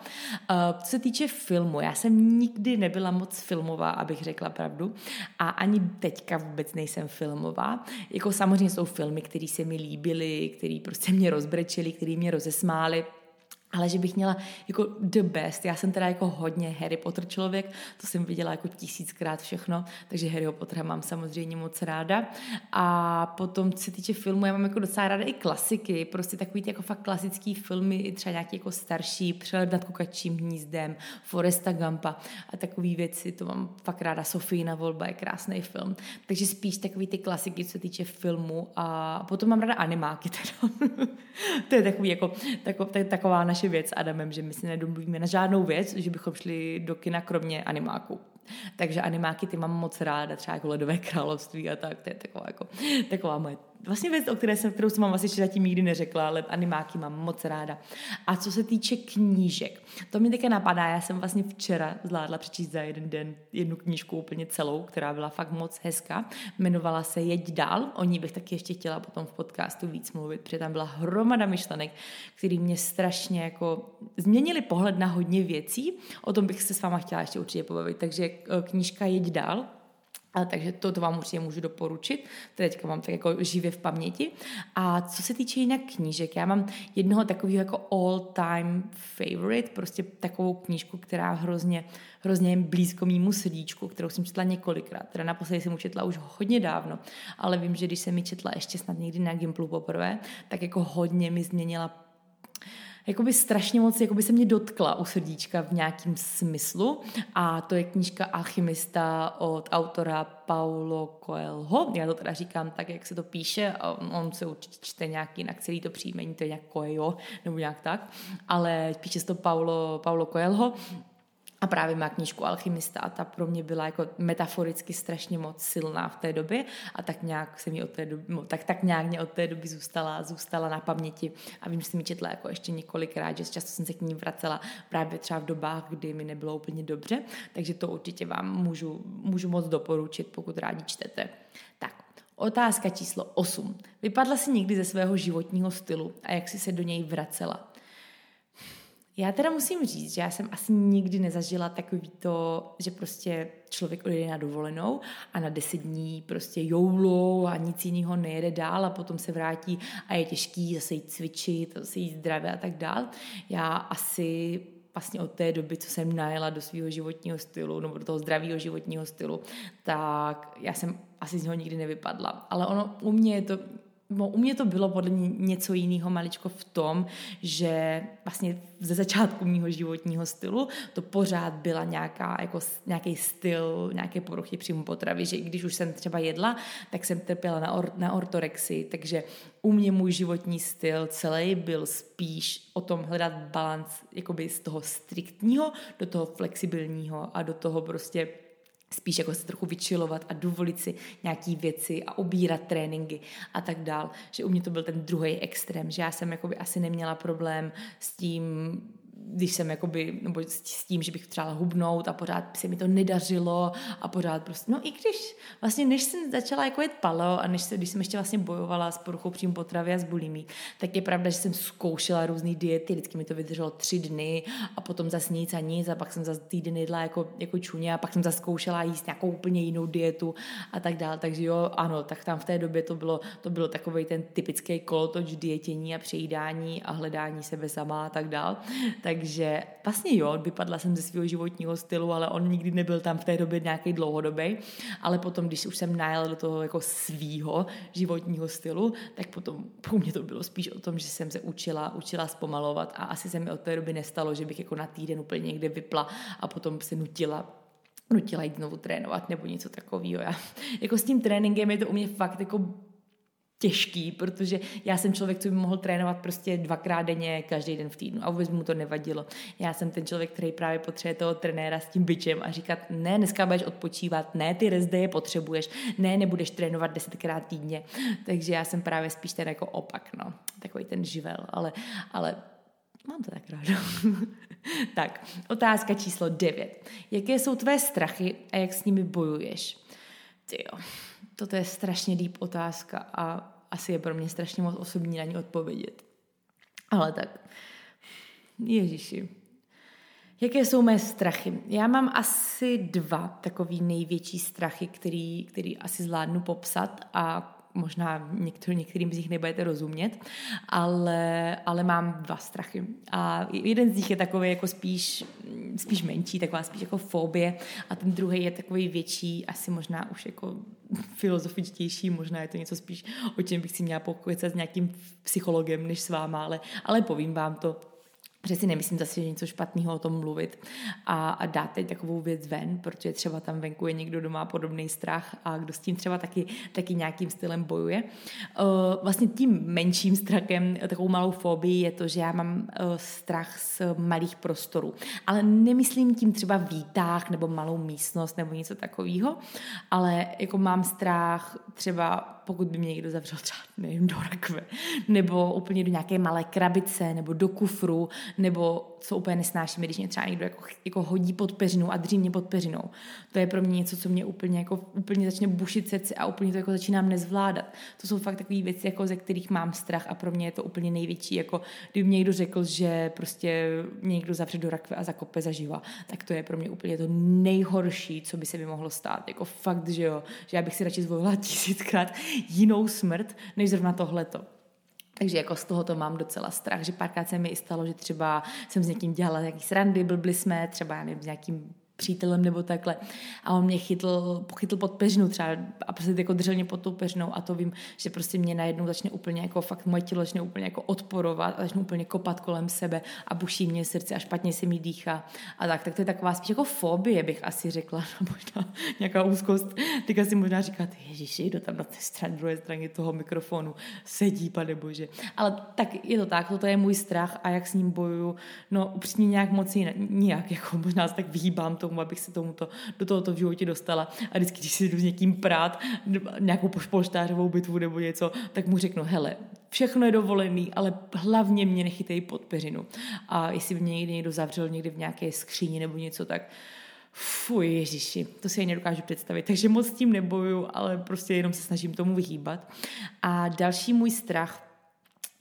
Uh, co se týče filmu, já jsem nikdy nebyla moc filmová, abych řekla pravdu. A ani teďka vůbec nejsem filmová. Jako samozřejmě jsou filmy, které se mi líbily, které prostě mě rozbrečily, které mě rozesmály ale že bych měla jako the best. Já jsem teda jako hodně Harry Potter člověk, to jsem viděla jako tisíckrát všechno, takže Harry Pottera mám samozřejmě moc ráda. A potom, co se týče filmu, já mám jako docela ráda i klasiky, prostě takový ty jako fakt klasický filmy, třeba nějaký jako starší, Přelet nad kukačím hnízdem, Foresta Gampa a takové věci, to mám fakt ráda. Sofína volba je krásný film. Takže spíš takový ty klasiky, co se týče filmu a potom mám ráda animáky teda. to je takový jako, tako, taková naše naše věc s Adamem, že my si nedomluvíme na žádnou věc, že bychom šli do kina kromě animáku. Takže animáky ty mám moc ráda, třeba jako Ledové království a tak, to je taková, jako, taková moje vlastně věc, o které jsem, kterou jsem vám asi zatím nikdy neřekla, ale animáky mám moc ráda. A co se týče knížek, to mi také napadá, já jsem vlastně včera zvládla přečíst za jeden den jednu knížku úplně celou, která byla fakt moc hezká. Jmenovala se Jeď dál, o ní bych taky ještě chtěla potom v podcastu víc mluvit, protože tam byla hromada myšlenek, které mě strašně jako změnily pohled na hodně věcí. O tom bych se s váma chtěla ještě určitě pobavit. Takže eh, knížka Jeď dál a takže to, to vám určitě můžu doporučit, teďka mám tak jako živě v paměti. A co se týče jinak knížek, já mám jednoho takového jako all-time favorite, prostě takovou knížku, která hrozně, hrozně je blízko mýmu srdíčku, kterou jsem četla několikrát. Teda naposledy jsem četla už hodně dávno, ale vím, že když jsem mi četla ještě snad někdy na Gimplu poprvé, tak jako hodně mi změnila jakoby strašně moc jakoby se mě dotkla u srdíčka v nějakém smyslu. A to je knížka Alchymista od autora Paulo Coelho. Já to teda říkám tak, jak se to píše, on se určitě čte nějak jinak, celý to příjmení, to je nějak Coelho nebo nějak tak, ale píše se to Paulo, Paulo Coelho a právě má knížku Alchymista a ta pro mě byla jako metaforicky strašně moc silná v té době a tak nějak se mi od té doby, no, tak, tak nějak mě od té doby zůstala, zůstala na paměti a vím, že jsem mi četla jako ještě několikrát, že často jsem se k ní vracela právě třeba v dobách, kdy mi nebylo úplně dobře, takže to určitě vám můžu, můžu moc doporučit, pokud rádi čtete. Tak, Otázka číslo 8. Vypadla si někdy ze svého životního stylu a jak jsi se do něj vracela? Já teda musím říct, že já jsem asi nikdy nezažila takový to, že prostě člověk odjede na dovolenou a na deset dní prostě joulou a nic jiného nejede dál a potom se vrátí a je těžký zase jít cvičit, zase jít zdravě a tak dál. Já asi vlastně od té doby, co jsem najela do svého životního stylu, nebo do toho zdravého životního stylu, tak já jsem asi z něho nikdy nevypadla. Ale ono u mě je to, no, u mě to bylo podle mě něco jiného maličko v tom, že vlastně ze začátku mého životního stylu to pořád byla nějaká, jako, nějaký styl, nějaké poruchy příjmu potravy, že i když už jsem třeba jedla, tak jsem trpěla na, or, na ortorexii, takže u mě můj životní styl celý byl spíš o tom hledat balans z toho striktního do toho flexibilního a do toho prostě spíš jako se trochu vyčilovat a dovolit si nějaký věci a obírat tréninky a tak dál. Že u mě to byl ten druhý extrém, že já jsem jakoby asi neměla problém s tím když jsem jakoby, nebo s tím, že bych třeba hubnout a pořád se mi to nedařilo a pořád prostě, no i když vlastně než jsem začala jako jet palo a než se, když jsem ještě vlastně bojovala s poruchou příjmu potravy a s bulimí, tak je pravda, že jsem zkoušela různé diety, vždycky mi to vydrželo tři dny a potom zase nic a nic a pak jsem zase týden jedla jako, jako čuně a pak jsem zase zkoušela jíst nějakou úplně jinou dietu a tak dále, takže jo, ano, tak tam v té době to bylo, to bylo takový ten typický kolotoč dietění a přejídání a hledání sebe sama a tak dále, tak takže vlastně jo, vypadla jsem ze svého životního stylu, ale on nikdy nebyl tam v té době nějaký dlouhodobý. Ale potom, když už jsem najela do toho jako svýho životního stylu, tak potom pro mě to bylo spíš o tom, že jsem se učila, učila zpomalovat a asi se mi od té doby nestalo, že bych jako na týden úplně někde vypla a potom se nutila nutila jít znovu trénovat nebo něco takového. Já, jako s tím tréninkem je to u mě fakt jako těžký, protože já jsem člověk, co by mohl trénovat prostě dvakrát denně, každý den v týdnu a vůbec mu to nevadilo. Já jsem ten člověk, který právě potřebuje toho trenéra s tím byčem a říkat, ne, dneska budeš odpočívat, ne, ty rest je potřebuješ, ne, nebudeš trénovat desetkrát týdně. Takže já jsem právě spíš ten jako opak, no, takový ten živel, ale, ale Mám to tak ráda. tak, otázka číslo 9. Jaké jsou tvé strachy a jak s nimi bojuješ? Ty jo, toto je strašně deep otázka a asi je pro mě strašně moc osobní na ní odpovědět. Ale tak, Ježíši. Jaké jsou mé strachy? Já mám asi dva takový největší strachy, který, který asi zvládnu popsat a možná některý, některým z nich nebudete rozumět, ale, ale mám dva strachy. A jeden z nich je takový jako spíš, spíš menší, taková spíš jako fobie a ten druhý je takový větší, asi možná už jako filozofičtější, možná je to něco spíš, o čem bych si měla pokojice s nějakým psychologem než s váma, ale, ale povím vám to že si nemyslím zase, že něco špatného o tom mluvit a, a dát teď takovou věc ven, protože třeba tam venku je někdo, kdo má podobný strach a kdo s tím třeba taky, taky nějakým stylem bojuje. Uh, vlastně tím menším strachem, takovou malou fobii je to, že já mám uh, strach z malých prostorů. Ale nemyslím tím třeba výtah nebo malou místnost nebo něco takového, ale jako mám strach třeba pokud by mě někdo zavřel třeba, nevím, do rakve, nebo úplně do nějaké malé krabice, nebo do kufru, nebo co úplně nesnáším, když mě třeba někdo jako, jako hodí pod peřinou a dří mě pod peřinou. To je pro mě něco, co mě úplně, jako, úplně začne bušit srdce a úplně to jako začínám nezvládat. To jsou fakt takové věci, jako, ze kterých mám strach a pro mě je to úplně největší. Jako, kdyby mě někdo řekl, že prostě mě někdo zavře do rakve a zakope zaživa, tak to je pro mě úplně to nejhorší, co by se mi mohlo stát. Jako fakt, že jo, že já bych si radši zvolila tisíckrát jinou smrt, než zrovna tohleto. Takže jako z toho to mám docela strach, že párkrát se mi i stalo, že třeba jsem s někým dělala nějaký srandy, blbli jsme, třeba nevím, s nějakým přítelem nebo takhle. A on mě chytl, pochytl pod peřinu třeba a prostě jako držel mě pod tou peřinou a to vím, že prostě mě najednou začne úplně jako fakt moje tělo začne úplně jako odporovat a začne úplně kopat kolem sebe a buší mě srdce a špatně se mi dýchá a tak. Tak to je taková spíš jako fobie, bych asi řekla, no možná nějaká úzkost. Teďka si možná říkat, ježiši, kdo tam na té straně, druhé straně toho mikrofonu sedí, pane bože. Ale tak je to tak, to je můj strach a jak s ním bojuju, no upřímně nějak moc nijak, jako možná se tak vyhýbám tomu, abych se tomuto, do tohoto v životě dostala. A vždycky, když si jdu s někým prát, nějakou pošpolštářovou bitvu nebo něco, tak mu řeknu, hele, všechno je dovolený, ale hlavně mě nechytej pod peřinu. A jestli mě někdy někdo zavřel někdy v nějaké skříni nebo něco, tak fuj, ježiši, to si ani nedokážu představit. Takže moc s tím neboju, ale prostě jenom se snažím tomu vyhýbat. A další můj strach,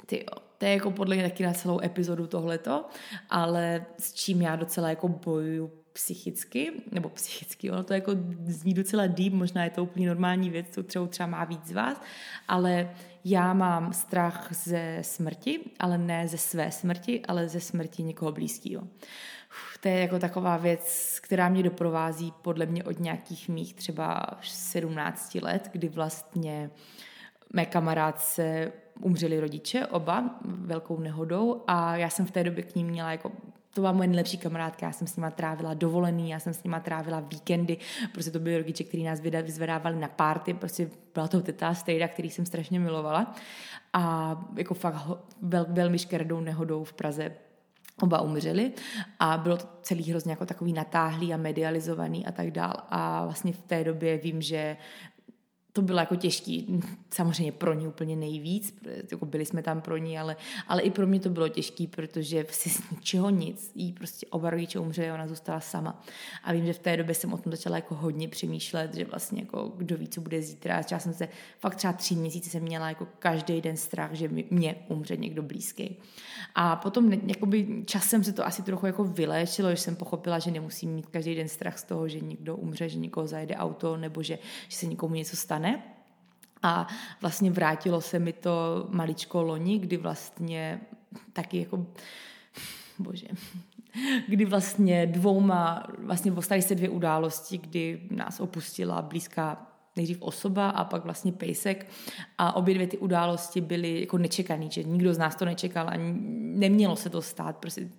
ty to je jako podle mě taky na celou epizodu tohleto, ale s čím já docela jako bojuju psychicky, nebo psychicky, ono to jako zní docela deep, možná je to úplně normální věc, co třeba, třeba má víc z vás, ale já mám strach ze smrti, ale ne ze své smrti, ale ze smrti někoho blízkého. To je jako taková věc, která mě doprovází podle mě od nějakých mých třeba 17 let, kdy vlastně mé kamarádce umřeli rodiče, oba, velkou nehodou a já jsem v té době k ním měla jako to byla moje nejlepší kamarádka, já jsem s nima trávila dovolený, já jsem s nima trávila víkendy, prostě to byly rodiče, kteří nás vyzvedávali na párty, prostě byla to teta Stejda, který jsem strašně milovala. A jako fakt vel, velmi škerdou nehodou v Praze oba umřeli. A bylo to celý hrozně jako takový natáhlý a medializovaný a tak dál. A vlastně v té době vím, že to bylo jako těžký, samozřejmě pro ní úplně nejvíc, jako byli jsme tam pro ní, ale, ale i pro mě to bylo těžký, protože si z ničeho nic, jí prostě oba rodiče umřeli, ona zůstala sama. A vím, že v té době jsem o tom začala jako hodně přemýšlet, že vlastně jako kdo ví, co bude zítra. Já jsem se fakt třeba tři měsíce jsem měla jako každý den strach, že mě umře někdo blízký. A potom jakoby časem se to asi trochu jako vyléčilo, že jsem pochopila, že nemusím mít každý den strach z toho, že někdo umře, že někoho zajede auto nebo že, že se někomu něco stane. A vlastně vrátilo se mi to maličko loni, kdy vlastně taky jako, bože, kdy vlastně dvouma, vlastně se dvě události, kdy nás opustila blízká nejdřív osoba a pak vlastně pejsek a obě dvě ty události byly jako nečekaný, že nikdo z nás to nečekal a nemělo se to stát, prostě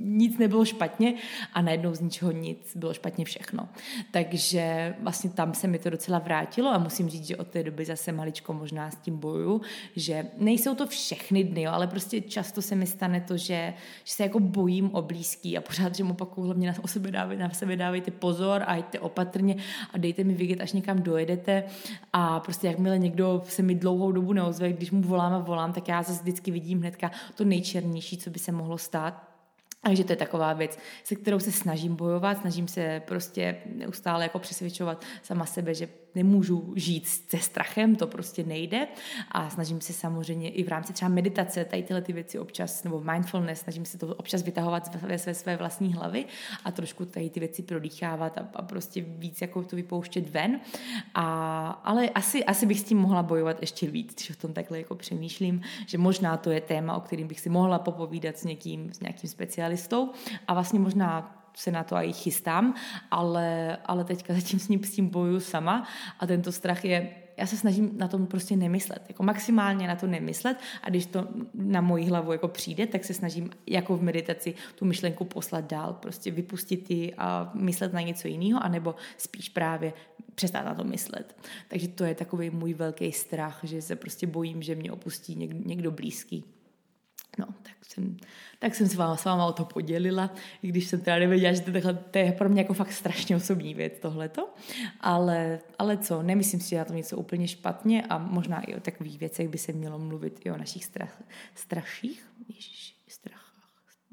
nic nebylo špatně a najednou z ničeho nic, bylo špatně všechno. Takže vlastně tam se mi to docela vrátilo a musím říct, že od té doby zase maličko možná s tím boju, že nejsou to všechny dny, jo, ale prostě často se mi stane to, že, že se jako bojím o blízký a pořád, že mu opakuju, hlavně na, sebe dávej, na sebe dávejte pozor a jděte opatrně a dejte mi vidět, až někam dojede jedete a prostě jakmile někdo se mi dlouhou dobu neozve, když mu volám a volám, tak já zase vždycky vidím hnedka to nejčernější, co by se mohlo stát. Takže to je taková věc, se kterou se snažím bojovat, snažím se prostě neustále jako přesvědčovat sama sebe, že nemůžu žít se strachem, to prostě nejde a snažím se samozřejmě i v rámci třeba meditace tady tyhle ty věci občas, nebo mindfulness, snažím se to občas vytahovat ve své, své vlastní hlavy a trošku tady ty věci prodýchávat a, a prostě víc jako to vypouštět ven. A, ale asi, asi bych s tím mohla bojovat ještě víc, když o tom takhle jako přemýšlím, že možná to je téma, o kterým bych si mohla popovídat s někým, s nějakým specialistou a vlastně možná se na to i chystám, ale, ale teďka zatím s ním, s tím bojuju sama a tento strach je, já se snažím na tom prostě nemyslet, jako maximálně na to nemyslet a když to na moji hlavu jako přijde, tak se snažím jako v meditaci tu myšlenku poslat dál, prostě vypustit ji a myslet na něco jiného, anebo spíš právě přestat na to myslet. Takže to je takový můj velký strach, že se prostě bojím, že mě opustí někdo, někdo blízký. No, tak jsem, tak jsem se vám, s váma o to podělila, i když jsem teda nevěděla, že to, takhle, to je pro mě jako fakt strašně osobní věc tohleto. Ale, ale co, nemyslím si, že já to něco úplně špatně a možná i o takových věcech by se mělo mluvit i o našich strach, straších. Ježiši, strach.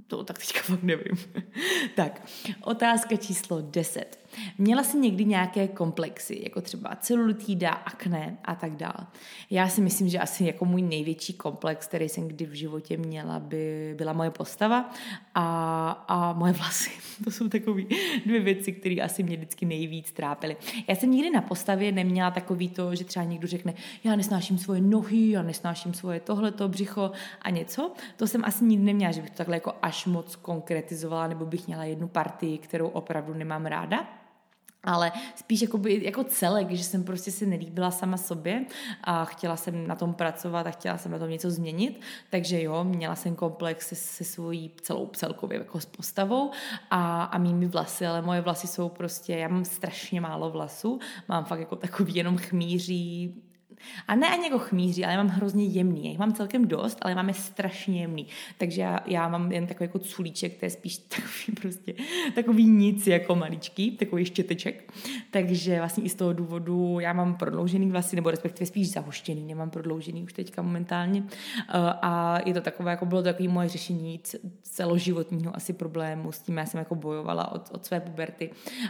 To tak teďka fakt nevím. tak, otázka číslo 10. Měla jsi někdy nějaké komplexy, jako třeba celulitída, akné a tak dále. Já si myslím, že asi jako můj největší komplex, který jsem kdy v životě měla, by byla moje postava a, a moje vlasy. To jsou takové dvě věci, které asi mě vždycky nejvíc trápily. Já jsem nikdy na postavě neměla takový to, že třeba někdo řekne, já nesnáším svoje nohy, já nesnáším svoje tohleto břicho a něco. To jsem asi nikdy neměla, že bych to takhle jako až moc konkretizovala, nebo bych měla jednu partii, kterou opravdu nemám ráda ale spíš jakoby, jako celek, že jsem prostě si nelíbila sama sobě a chtěla jsem na tom pracovat a chtěla jsem na tom něco změnit, takže jo, měla jsem komplex se, se svojí celou celkově jako s postavou a, a mými vlasy, ale moje vlasy jsou prostě, já mám strašně málo vlasů, mám fakt jako takový jenom chmíří, a ne ani jako chmíří, ale já mám hrozně jemný. Já jich mám celkem dost, ale máme strašně jemný. Takže já, já mám jen takový jako culíček, to je spíš takový prostě takový nic jako maličký, takový štěteček. Takže vlastně i z toho důvodu já mám prodloužený vlasy, nebo respektive spíš zahuštěný, nemám prodloužený už teďka momentálně. Eh, a je to takové, jako bylo to takový moje řešení celoživotního asi problému, s tím já jsem jako bojovala od, od své puberty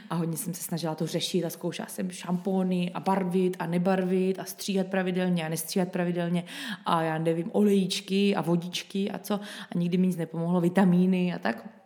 a hodně jsem se snažila to řešit a zkoušela jsem šampóny a barvit a nebarvit a stříhat stříhat pravidelně a nestříhat pravidelně a já nevím, olejíčky a vodičky a co a nikdy mi nic nepomohlo, vitamíny a tak.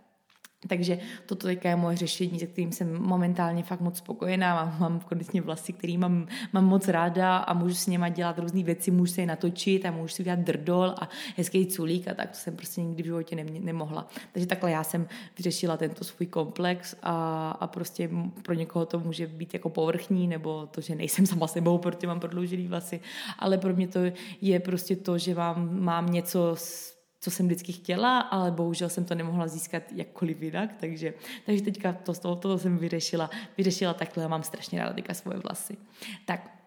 Takže toto je moje řešení, se kterým jsem momentálně fakt moc spokojená. Mám, mám konečně vlasy, který mám, mám moc ráda a můžu s něma dělat různé věci, můžu se je natočit a můžu si udělat drdol a hezký culík a tak to jsem prostě nikdy v životě ne, nemohla. Takže takhle já jsem vyřešila tento svůj komplex a, a prostě pro někoho to může být jako povrchní nebo to, že nejsem sama sebou, protože mám prodloužený vlasy, ale pro mě to je prostě to, že vám, mám něco s co jsem vždycky chtěla, ale bohužel jsem to nemohla získat jakkoliv jinak, takže, takže teďka to, to, to jsem vyřešila, vyřešila takhle a mám strašně ráda teďka svoje vlasy. Tak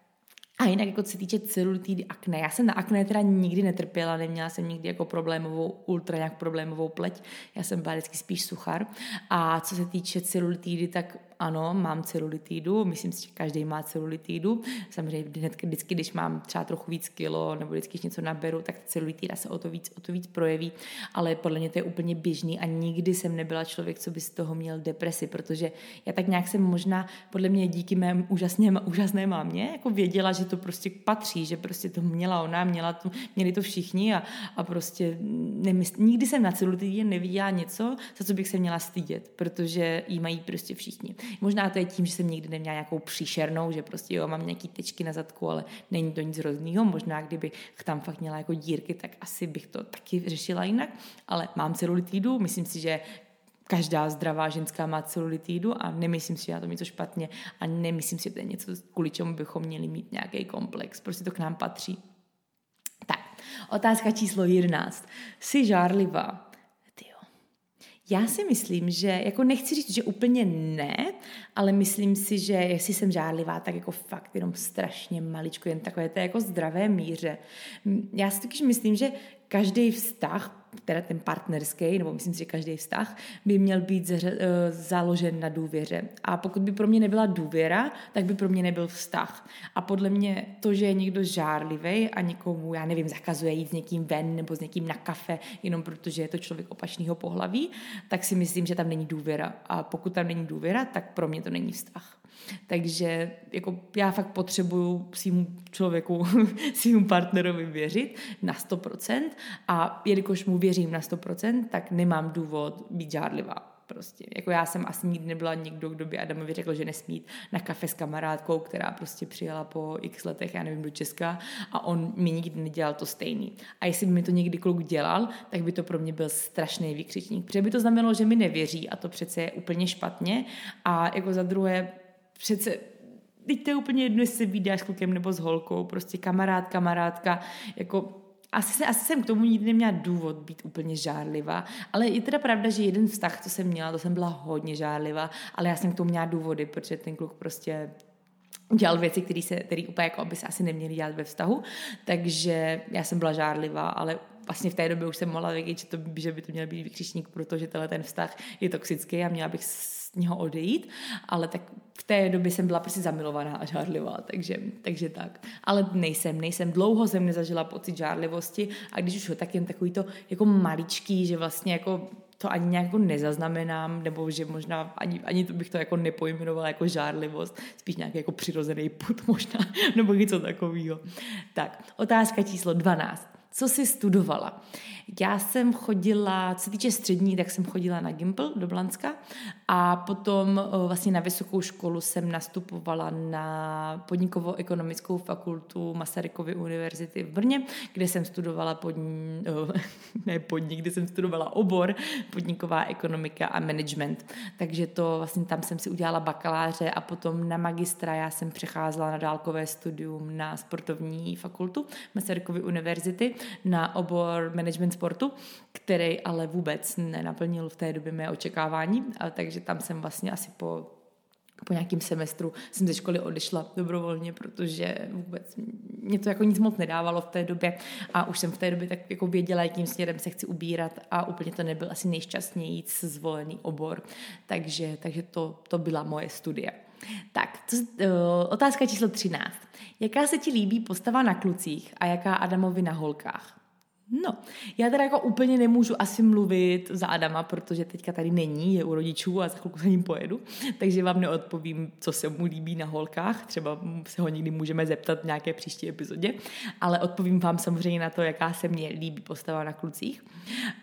a jinak, jako se týče celulitidy akné, já jsem na akné teda nikdy netrpěla, neměla jsem nikdy jako problémovou, ultra nějak problémovou pleť, já jsem byla vždycky spíš suchar. A co se týče celulitidy, tak ano, mám celulitidu, myslím si, že každý má celulitidu. Samozřejmě hned, vždycky, když mám třeba trochu víc kilo nebo vždycky, když něco naberu, tak celulitida se o to víc, o to víc projeví, ale podle mě to je úplně běžný a nikdy jsem nebyla člověk, co by z toho měl depresi, protože já tak nějak jsem možná, podle mě díky mém úžasně, úžasné mámě, jako věděla, že to prostě patří, že prostě to měla ona, měla to, měli to všichni a, a prostě nemysl, nikdy jsem na celulitidě neviděla něco, za co bych se měla stydět, protože jí mají prostě všichni. Možná to je tím, že jsem nikdy neměla nějakou příšernou, že prostě jo, mám nějaký tečky na zadku, ale není to nic hroznýho. Možná kdybych tam fakt měla jako dírky, tak asi bych to taky řešila jinak. Ale mám celulitidu, myslím si, že každá zdravá ženská má celulitidu a nemyslím si, že já to něco špatně a nemyslím si, že to je něco, kvůli čemu bychom měli mít nějaký komplex. Prostě to k nám patří. Tak, otázka číslo 11. Jsi žárlivá? Já si myslím, že, jako nechci říct, že úplně ne, ale myslím si, že jestli jsem žádlivá, tak jako fakt jenom strašně maličko, jen takové to jako zdravé míře. Já si totiž myslím, že každý vztah teda ten partnerský, nebo myslím si, že každý vztah, by měl být zře, eh, založen na důvěře. A pokud by pro mě nebyla důvěra, tak by pro mě nebyl vztah. A podle mě to, že je někdo žárlivý a někomu, já nevím, zakazuje jít s někým ven nebo s někým na kafe, jenom protože je to člověk opačného pohlaví, tak si myslím, že tam není důvěra. A pokud tam není důvěra, tak pro mě to není vztah. Takže jako já fakt potřebuju svým člověku, svým partnerovi věřit na 100% a jelikož mu věřím na 100%, tak nemám důvod být žádlivá. Prostě. Jako já jsem asi nikdy nebyla nikdo, kdo by Adamovi řekl, že nesmí na kafe s kamarádkou, která prostě přijela po x letech, já nevím, do Česka a on mi nikdy nedělal to stejný. A jestli by mi to někdy kluk dělal, tak by to pro mě byl strašný vykřičník, protože by to znamenalo, že mi nevěří a to přece je úplně špatně. A jako za druhé, přece teď to je úplně jedno, jestli se vydáš s klukem nebo s holkou, prostě kamarád, kamarádka, jako asi, asi jsem k tomu nikdy neměla důvod být úplně žárlivá, ale je teda pravda, že jeden vztah, co jsem měla, to jsem byla hodně žárlivá, ale já jsem k tomu měla důvody, protože ten kluk prostě dělal věci, které se, který úplně jako by se asi neměly dělat ve vztahu, takže já jsem byla žárlivá, ale vlastně v té době už jsem mohla vědět, že, to, že by to měl být vykřičník, protože tenhle ten vztah je toxický a měla bych něho odejít, ale tak v té době jsem byla prostě zamilovaná a žárlivá, takže, takže tak. Ale nejsem, nejsem. Dlouho jsem nezažila pocit žárlivosti a když už ho, tak jen takový to jako maličký, že vlastně jako to ani nějak jako nezaznamenám, nebo že možná ani, ani to bych to jako nepojmenovala jako žárlivost, spíš nějaký jako přirozený put možná, nebo něco takového. Tak, otázka číslo 12 co jsi studovala. Já jsem chodila, co se týče střední, tak jsem chodila na Gimpl do Blanska a potom vlastně na vysokou školu jsem nastupovala na podnikovou ekonomickou fakultu Masarykovy univerzity v Brně, kde jsem studovala pod, ne podnik, kde jsem studovala obor podniková ekonomika a management. Takže to vlastně tam jsem si udělala bakaláře a potom na magistra já jsem přecházela na dálkové studium na sportovní fakultu Masarykovy univerzity na obor management sportu, který ale vůbec nenaplnil v té době mé očekávání, takže tam jsem vlastně asi po po nějakém semestru jsem ze školy odešla dobrovolně, protože vůbec mě to jako nic moc nedávalo v té době a už jsem v té době tak jako věděla, jakým směrem se chci ubírat a úplně to nebyl asi nejšťastnějíc zvolený obor. Takže, takže to, to byla moje studie. Tak, to, uh, otázka číslo 13. Jaká se ti líbí postava na klucích a jaká Adamovi na holkách? No, já teda jako úplně nemůžu asi mluvit za Adama, protože teďka tady není, je u rodičů a za chvilku za ním pojedu, takže vám neodpovím, co se mu líbí na holkách, třeba se ho někdy můžeme zeptat v nějaké příští epizodě, ale odpovím vám samozřejmě na to, jaká se mně líbí postava na klucích.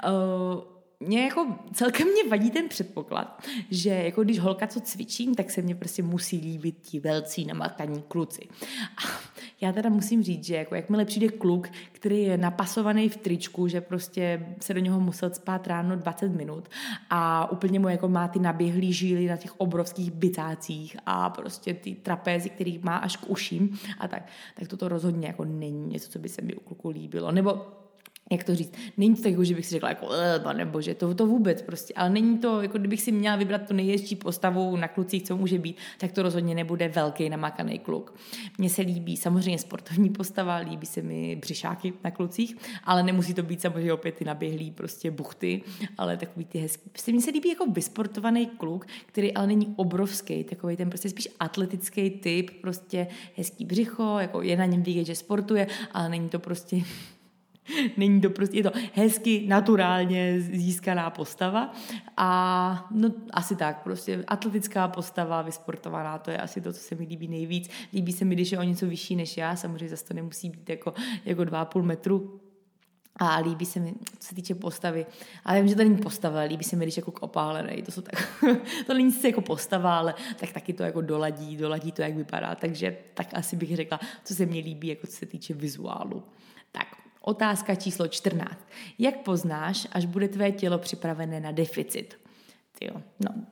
Uh, mě jako celkem mě vadí ten předpoklad, že jako když holka co cvičím, tak se mě prostě musí líbit ti velcí namataní kluci. A já teda musím říct, že jako jakmile přijde kluk, který je napasovaný v tričku, že prostě se do něho musel spát ráno 20 minut a úplně mu jako má ty naběhlý žíly na těch obrovských bicácích a prostě ty trapézy, který má až k uším a tak, tak toto rozhodně jako není něco, co by se mi u kluku líbilo. Nebo jak to říct, není to tak, jako, že bych si řekla, jako, pane bože, to, to vůbec prostě, ale není to, jako kdybych si měla vybrat tu nejjezdčí postavu na klucích, co může být, tak to rozhodně nebude velký namakaný kluk. Mně se líbí samozřejmě sportovní postava, líbí se mi břišáky na klucích, ale nemusí to být samozřejmě opět ty naběhlý prostě buchty, ale takový ty hezký. Prostě mně se líbí jako vysportovaný kluk, který ale není obrovský, takový ten prostě spíš atletický typ, prostě hezký břicho, jako je na něm vidět, že sportuje, ale není to prostě Není to prostě, je to hezky, naturálně získaná postava a no asi tak, prostě atletická postava, vysportovaná, to je asi to, co se mi líbí nejvíc. Líbí se mi, když je o něco vyšší než já, samozřejmě zase to nemusí být jako, jako 2,5 metru, a líbí se mi, co se týče postavy. Ale vím, že to není postava, líbí se mi, když jako opálený. To, jsou tak, to není sice jako postava, ale tak taky to jako doladí, doladí to, jak vypadá. Takže tak asi bych řekla, co se mně líbí, jako co se týče vizuálu. Tak, Otázka číslo 14. Jak poznáš, až bude tvé tělo připravené na deficit? Tyjo, no,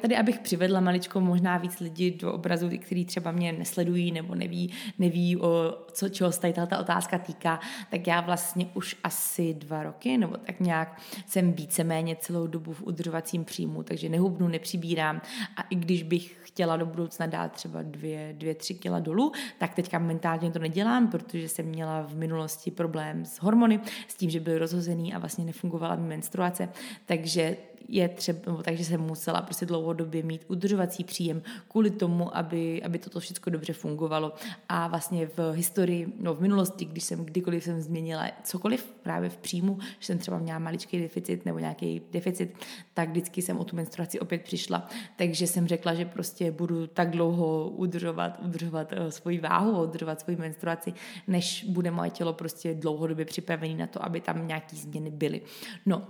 Tady, abych přivedla maličko možná víc lidí do obrazu, kteří třeba mě nesledují nebo neví, neví o co, čeho se tady ta otázka týká, tak já vlastně už asi dva roky, nebo tak nějak jsem víceméně celou dobu v udržovacím příjmu, takže nehubnu, nepřibírám. A i když bych chtěla do budoucna dát třeba dvě, dvě tři kila dolů, tak teďka mentálně to nedělám, protože jsem měla v minulosti problém s hormony, s tím, že byly rozhozený a vlastně nefungovala mi menstruace, takže je třeba, takže jsem musela prostě dlouhodobě mít udržovací příjem kvůli tomu, aby, aby toto všechno dobře fungovalo. A vlastně v historii, no v minulosti, když jsem kdykoliv jsem změnila cokoliv právě v příjmu, že jsem třeba měla maličký deficit nebo nějaký deficit, tak vždycky jsem o tu menstruaci opět přišla. Takže jsem řekla, že prostě budu tak dlouho udržovat, udržovat uh, svoji váhu, udržovat svoji menstruaci, než bude moje tělo prostě dlouhodobě připravené na to, aby tam nějaký změny byly. No,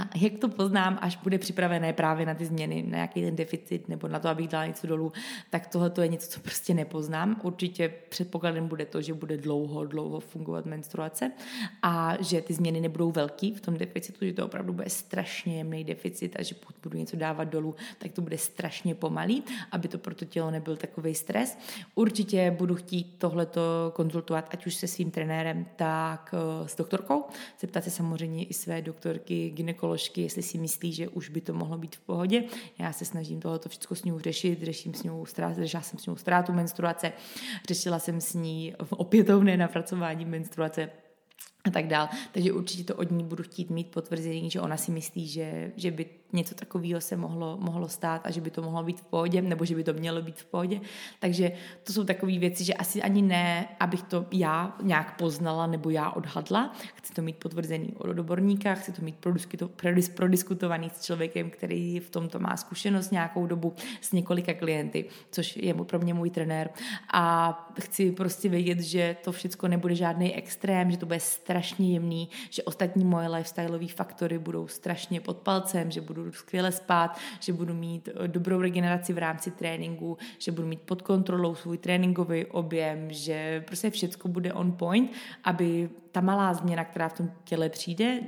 a jak to poznám, až bude připravené právě na ty změny, na nějaký ten deficit nebo na to, abych dala něco dolů, tak tohle je něco, co prostě nepoznám. Určitě předpokladem bude to, že bude dlouho, dlouho fungovat menstruace a že ty změny nebudou velký v tom deficitu, že to opravdu bude strašně jemný deficit a že pokud budu něco dávat dolů, tak to bude strašně pomalý, aby to pro to tělo nebyl takový stres. Určitě budu chtít tohleto konzultovat, ať už se svým trenérem, tak eh, s doktorkou. Zeptat se samozřejmě i své doktorky, gynekologie, gynekoložky, jestli si myslí, že už by to mohlo být v pohodě. Já se snažím tohoto všechno s ní řešit, řeším s ní ztrátu, řešila jsem s ní ztrátu menstruace, řešila jsem s ní opětovné napracování menstruace, a tak dál. Takže určitě to od ní budu chtít mít potvrzení, že ona si myslí, že, že by něco takového se mohlo, mohlo stát a že by to mohlo být v pohodě, nebo že by to mělo být v pohodě. Takže to jsou takové věci, že asi ani ne, abych to já nějak poznala nebo já odhadla. Chci to mít potvrzený od odborníka, chci to mít prodiskutovaný s člověkem, který v tomto má zkušenost nějakou dobu s několika klienty, což je pro mě můj trenér. A chci prostě vědět, že to všechno nebude žádný extrém, že to bude strašně jemný, že ostatní moje lifestyleové faktory budou strašně pod palcem, že budu skvěle spát, že budu mít eh, dobrou regeneraci v rámci tréninku, že budu mít pod kontrolou svůj tréninkový objem, že prostě všechno bude on point, aby ta malá změna, která v tom těle přijde,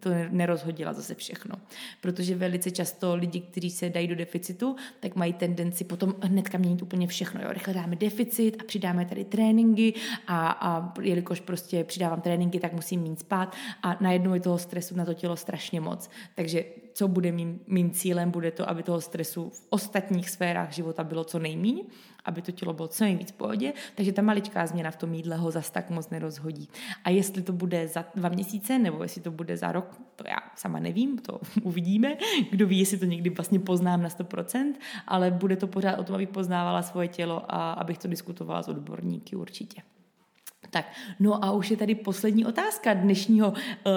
to nerozhodila zase všechno. Protože velice často lidi, kteří se dají do deficitu, tak mají tendenci potom hnedka měnit úplně všechno. Jo? Rychle dáme deficit a přidáme tady tréninky a, a jelikož prostě přidávám tréninky, tak musím mít spát a najednou je toho stresu na to tělo strašně moc. Takže co bude mým, mým cílem, bude to, aby toho stresu v ostatních sférách života bylo co nejméně, aby to tělo bylo co nejvíc v pohodě, takže ta maličká změna v tom jídle ho zas tak moc nerozhodí. A jestli to bude za dva měsíce, nebo jestli to bude za rok, to já sama nevím, to uvidíme. Kdo ví, jestli to někdy vlastně poznám na 100%, ale bude to pořád o tom, abych poznávala svoje tělo a abych to diskutovala s odborníky určitě. Tak, no a už je tady poslední otázka dnešního uh,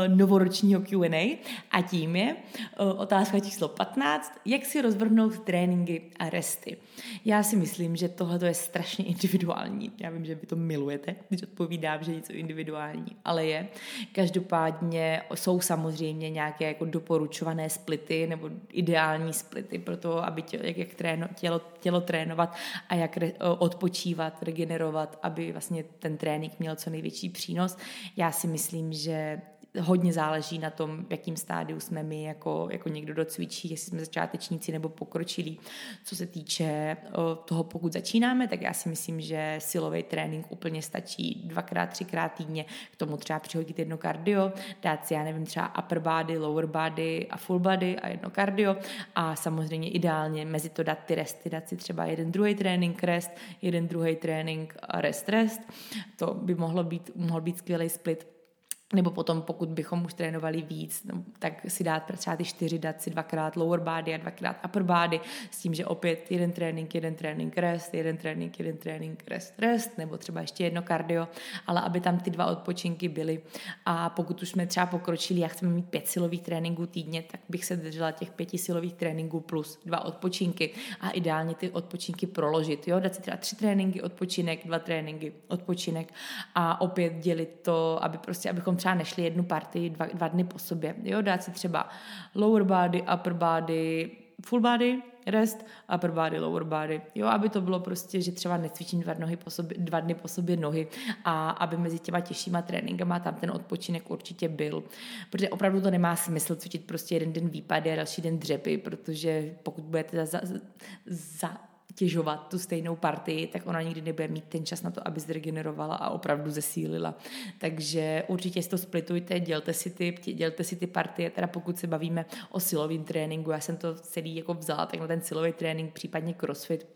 novoročního Q&A a tím je uh, otázka číslo 15. Jak si rozvrhnout tréninky a resty? Já si myslím, že tohle je strašně individuální. Já vím, že vy to milujete, když odpovídám, že něco individuální, ale je. Každopádně jsou samozřejmě nějaké jako doporučované splity nebo ideální splity pro to, aby tě, jak, jak tréno, tělo, tělo trénovat a jak re, odpočívat, regenerovat, aby vlastně ten trénink měl co největší přínos. Já si myslím, že hodně záleží na tom, v jakým stádiu jsme my jako, jako někdo, kdo cvičí, jestli jsme začátečníci nebo pokročilí. Co se týče toho, pokud začínáme, tak já si myslím, že silový trénink úplně stačí dvakrát, třikrát týdně. K tomu třeba přihodit jedno kardio, dát si, já nevím, třeba upper body, lower body a full body a jedno kardio a samozřejmě ideálně mezi to dát ty resty, dát si třeba jeden druhý trénink rest, jeden druhý trénink rest rest. To by mohlo být, mohl být skvělý split nebo potom, pokud bychom už trénovali víc, no, tak si dát třeba ty čtyři, dát si dvakrát lower body a dvakrát upper body, s tím, že opět jeden trénink, jeden trénink rest, jeden trénink, jeden trénink rest, rest, nebo třeba ještě jedno kardio, ale aby tam ty dva odpočinky byly. A pokud už jsme třeba pokročili a chceme mít pět silových tréninků týdně, tak bych se držela těch pěti silových tréninků plus dva odpočinky a ideálně ty odpočinky proložit. Jo? Dát si třeba tři tréninky, odpočinek, dva tréninky, odpočinek a opět dělit to, aby prostě, abychom třeba nešli jednu partii dva, dva dny po sobě. Jo, dát si třeba lower body, upper body, full body, rest, upper body, lower body. Jo, aby to bylo prostě, že třeba necvičím dva, nohy po sobě, dva dny po sobě nohy a aby mezi těma těžšíma tréninkama tam ten odpočinek určitě byl. Protože opravdu to nemá smysl cvičit prostě jeden den výpady a další den dřepy, protože pokud budete za, za, za těžovat tu stejnou partii, tak ona nikdy nebude mít ten čas na to, aby zregenerovala a opravdu zesílila. Takže určitě si to splitujte, dělte si ty, dělte si ty partie, teda pokud se bavíme o silovém tréninku, já jsem to celý jako vzala tak na ten silový trénink, případně crossfit,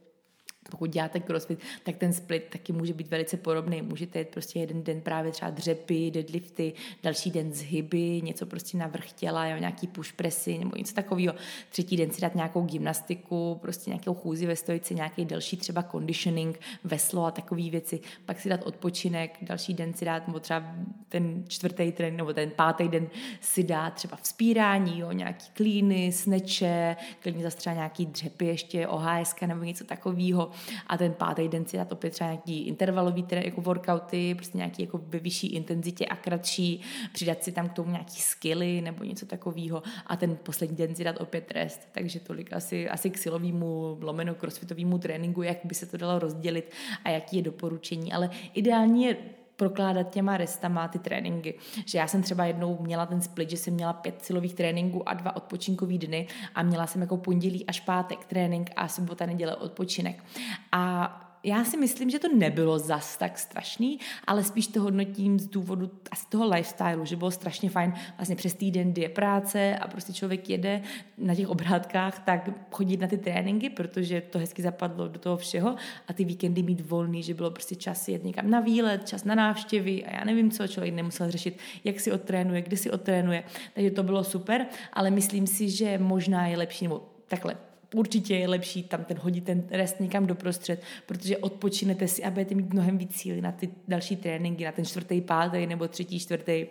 pokud děláte crossfit, tak ten split taky může být velice podobný. Můžete jít prostě jeden den právě třeba dřepy, deadlifty, další den zhyby, něco prostě na vrch těla, jo, nějaký push pressy nebo něco takového. Třetí den si dát nějakou gymnastiku, prostě nějakou chůzi ve stojici, nějaký další třeba conditioning, veslo a takové věci. Pak si dát odpočinek, další den si dát, nebo třeba ten čtvrtý trénink, nebo ten pátý den si dát třeba vzpírání, jo, nějaký klíny, sneče, klidně zase třeba nějaký dřepy ještě, OHS nebo něco takového a ten pátý den si dát opět třeba nějaký intervalový teda jako workouty, prostě nějaký jako ve vyšší intenzitě a kratší, přidat si tam k tomu nějaký skilly nebo něco takového a ten poslední den si dát opět rest. Takže tolik asi, asi k silovému lomeno crossfitovému tréninku, jak by se to dalo rozdělit a jaký je doporučení, ale ideální je prokládat těma restama ty tréninky. Že já jsem třeba jednou měla ten split, že jsem měla pět silových tréninků a dva odpočinkový dny a měla jsem jako pondělí až pátek trénink a sobota, neděle odpočinek. A já si myslím, že to nebylo zas tak strašný, ale spíš to hodnotím z důvodu asi toho lifestylu, že bylo strašně fajn vlastně přes týden, kdy je práce a prostě člověk jede na těch obrátkách, tak chodit na ty tréninky, protože to hezky zapadlo do toho všeho a ty víkendy mít volný, že bylo prostě čas jet někam na výlet, čas na návštěvy a já nevím co, člověk nemusel řešit, jak si odtrénuje, kde si odtrénuje, takže to bylo super, ale myslím si, že možná je lepší, nebo takhle, určitě je lepší tam ten hodit ten rest někam doprostřed, protože odpočinete si a budete mít mnohem víc síly na ty další tréninky, na ten čtvrtý, pátý nebo třetí, čtvrtý.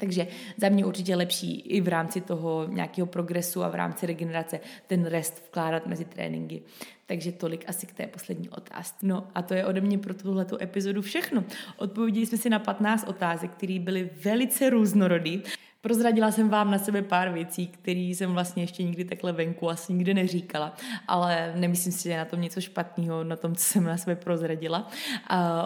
Takže za mě určitě lepší i v rámci toho nějakého progresu a v rámci regenerace ten rest vkládat mezi tréninky. Takže tolik asi k té poslední otázce. No a to je ode mě pro tuhletu epizodu všechno. Odpověděli jsme si na 15 otázek, které byly velice různorodý. Prozradila jsem vám na sebe pár věcí, které jsem vlastně ještě nikdy takhle venku asi nikdy neříkala, ale nemyslím si, že je na tom něco špatného, na tom, co jsem na sebe prozradila.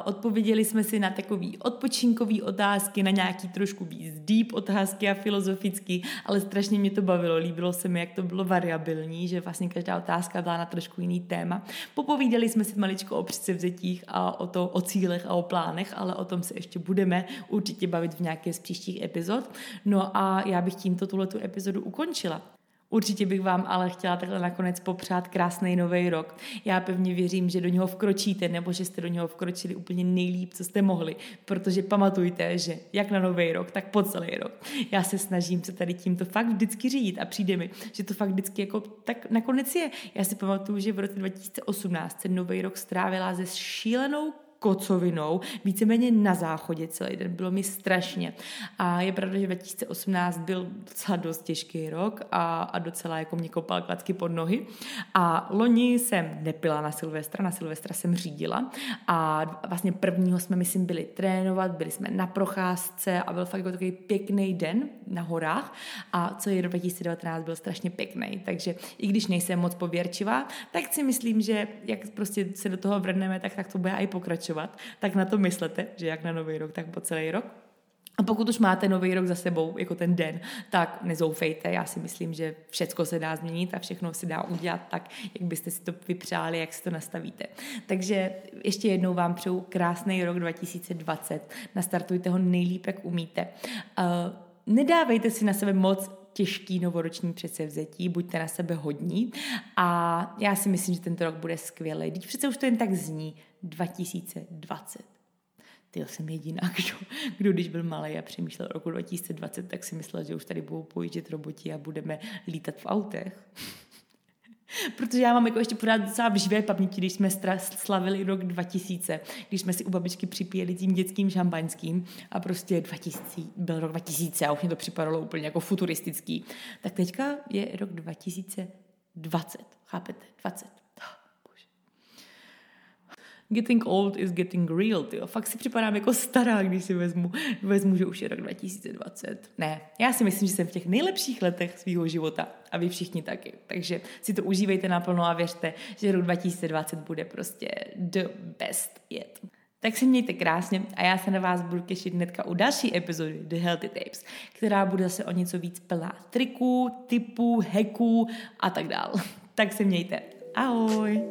Odpověděli jsme si na takový odpočinkové otázky, na nějaký trošku víc deep otázky a filozofický, ale strašně mě to bavilo, líbilo se mi, jak to bylo variabilní, že vlastně každá otázka byla na trošku jiný téma. Popovídali jsme si maličko o předsevzetích a o, to, o cílech a o plánech, ale o tom se ještě budeme určitě bavit v nějaké z příštích epizod. No a já bych tímto tuhle tu epizodu ukončila. Určitě bych vám ale chtěla takhle nakonec popřát krásný nový rok. Já pevně věřím, že do něho vkročíte, nebo že jste do něho vkročili úplně nejlíp, co jste mohli, protože pamatujte, že jak na nový rok, tak po celý rok. Já se snažím se tady tímto fakt vždycky řídit a přijde mi, že to fakt vždycky jako tak nakonec je. Já si pamatuju, že v roce 2018 se nový rok strávila se šílenou kocovinou, víceméně na záchodě celý den. Bylo mi strašně. A je pravda, že 2018 byl docela dost těžký rok a, a docela jako mě kopal klacky pod nohy. A loni jsem nepila na Silvestra, na Silvestra jsem řídila a vlastně prvního jsme, myslím, byli trénovat, byli jsme na procházce a byl fakt jako takový pěkný den na horách a celý rok 2019 byl strašně pěkný. Takže i když nejsem moc pověrčivá, tak si myslím, že jak prostě se do toho vrhneme, tak, tak to bude i pokračovat pokračovat, tak na to myslete, že jak na nový rok, tak po celý rok. A pokud už máte nový rok za sebou, jako ten den, tak nezoufejte. Já si myslím, že všechno se dá změnit a všechno se dá udělat tak, jak byste si to vypřáli, jak si to nastavíte. Takže ještě jednou vám přeju krásný rok 2020. Nastartujte ho nejlíp, jak umíte. Nedávejte si na sebe moc těžký novoroční předsevzetí, buďte na sebe hodní a já si myslím, že tento rok bude skvělý. Teď přece už to jen tak zní 2020. Ty jsem jediná, kdo, kdo když byl malý a přemýšlel roku 2020, tak si myslel, že už tady budou pojíždět roboti a budeme lítat v autech. Protože já mám jako ještě pořád docela v živé paměti, když jsme slavili rok 2000, když jsme si u babičky připíjeli tím dětským šampaňským a prostě 2000, byl rok 2000 a už mě to připadalo úplně jako futuristický. Tak teďka je rok 2020, chápete? 20. Getting old is getting real, tyjo. Fakt si připadám jako stará, když si vezmu, vezmu, že už je rok 2020. Ne, já si myslím, že jsem v těch nejlepších letech svého života a vy všichni taky. Takže si to užívejte naplno a věřte, že rok 2020 bude prostě the best yet. Tak se mějte krásně a já se na vás budu těšit hnedka u další epizody The Healthy Tapes, která bude zase o něco víc plná triků, typů, heků a tak dál. Tak se mějte. Ahoj!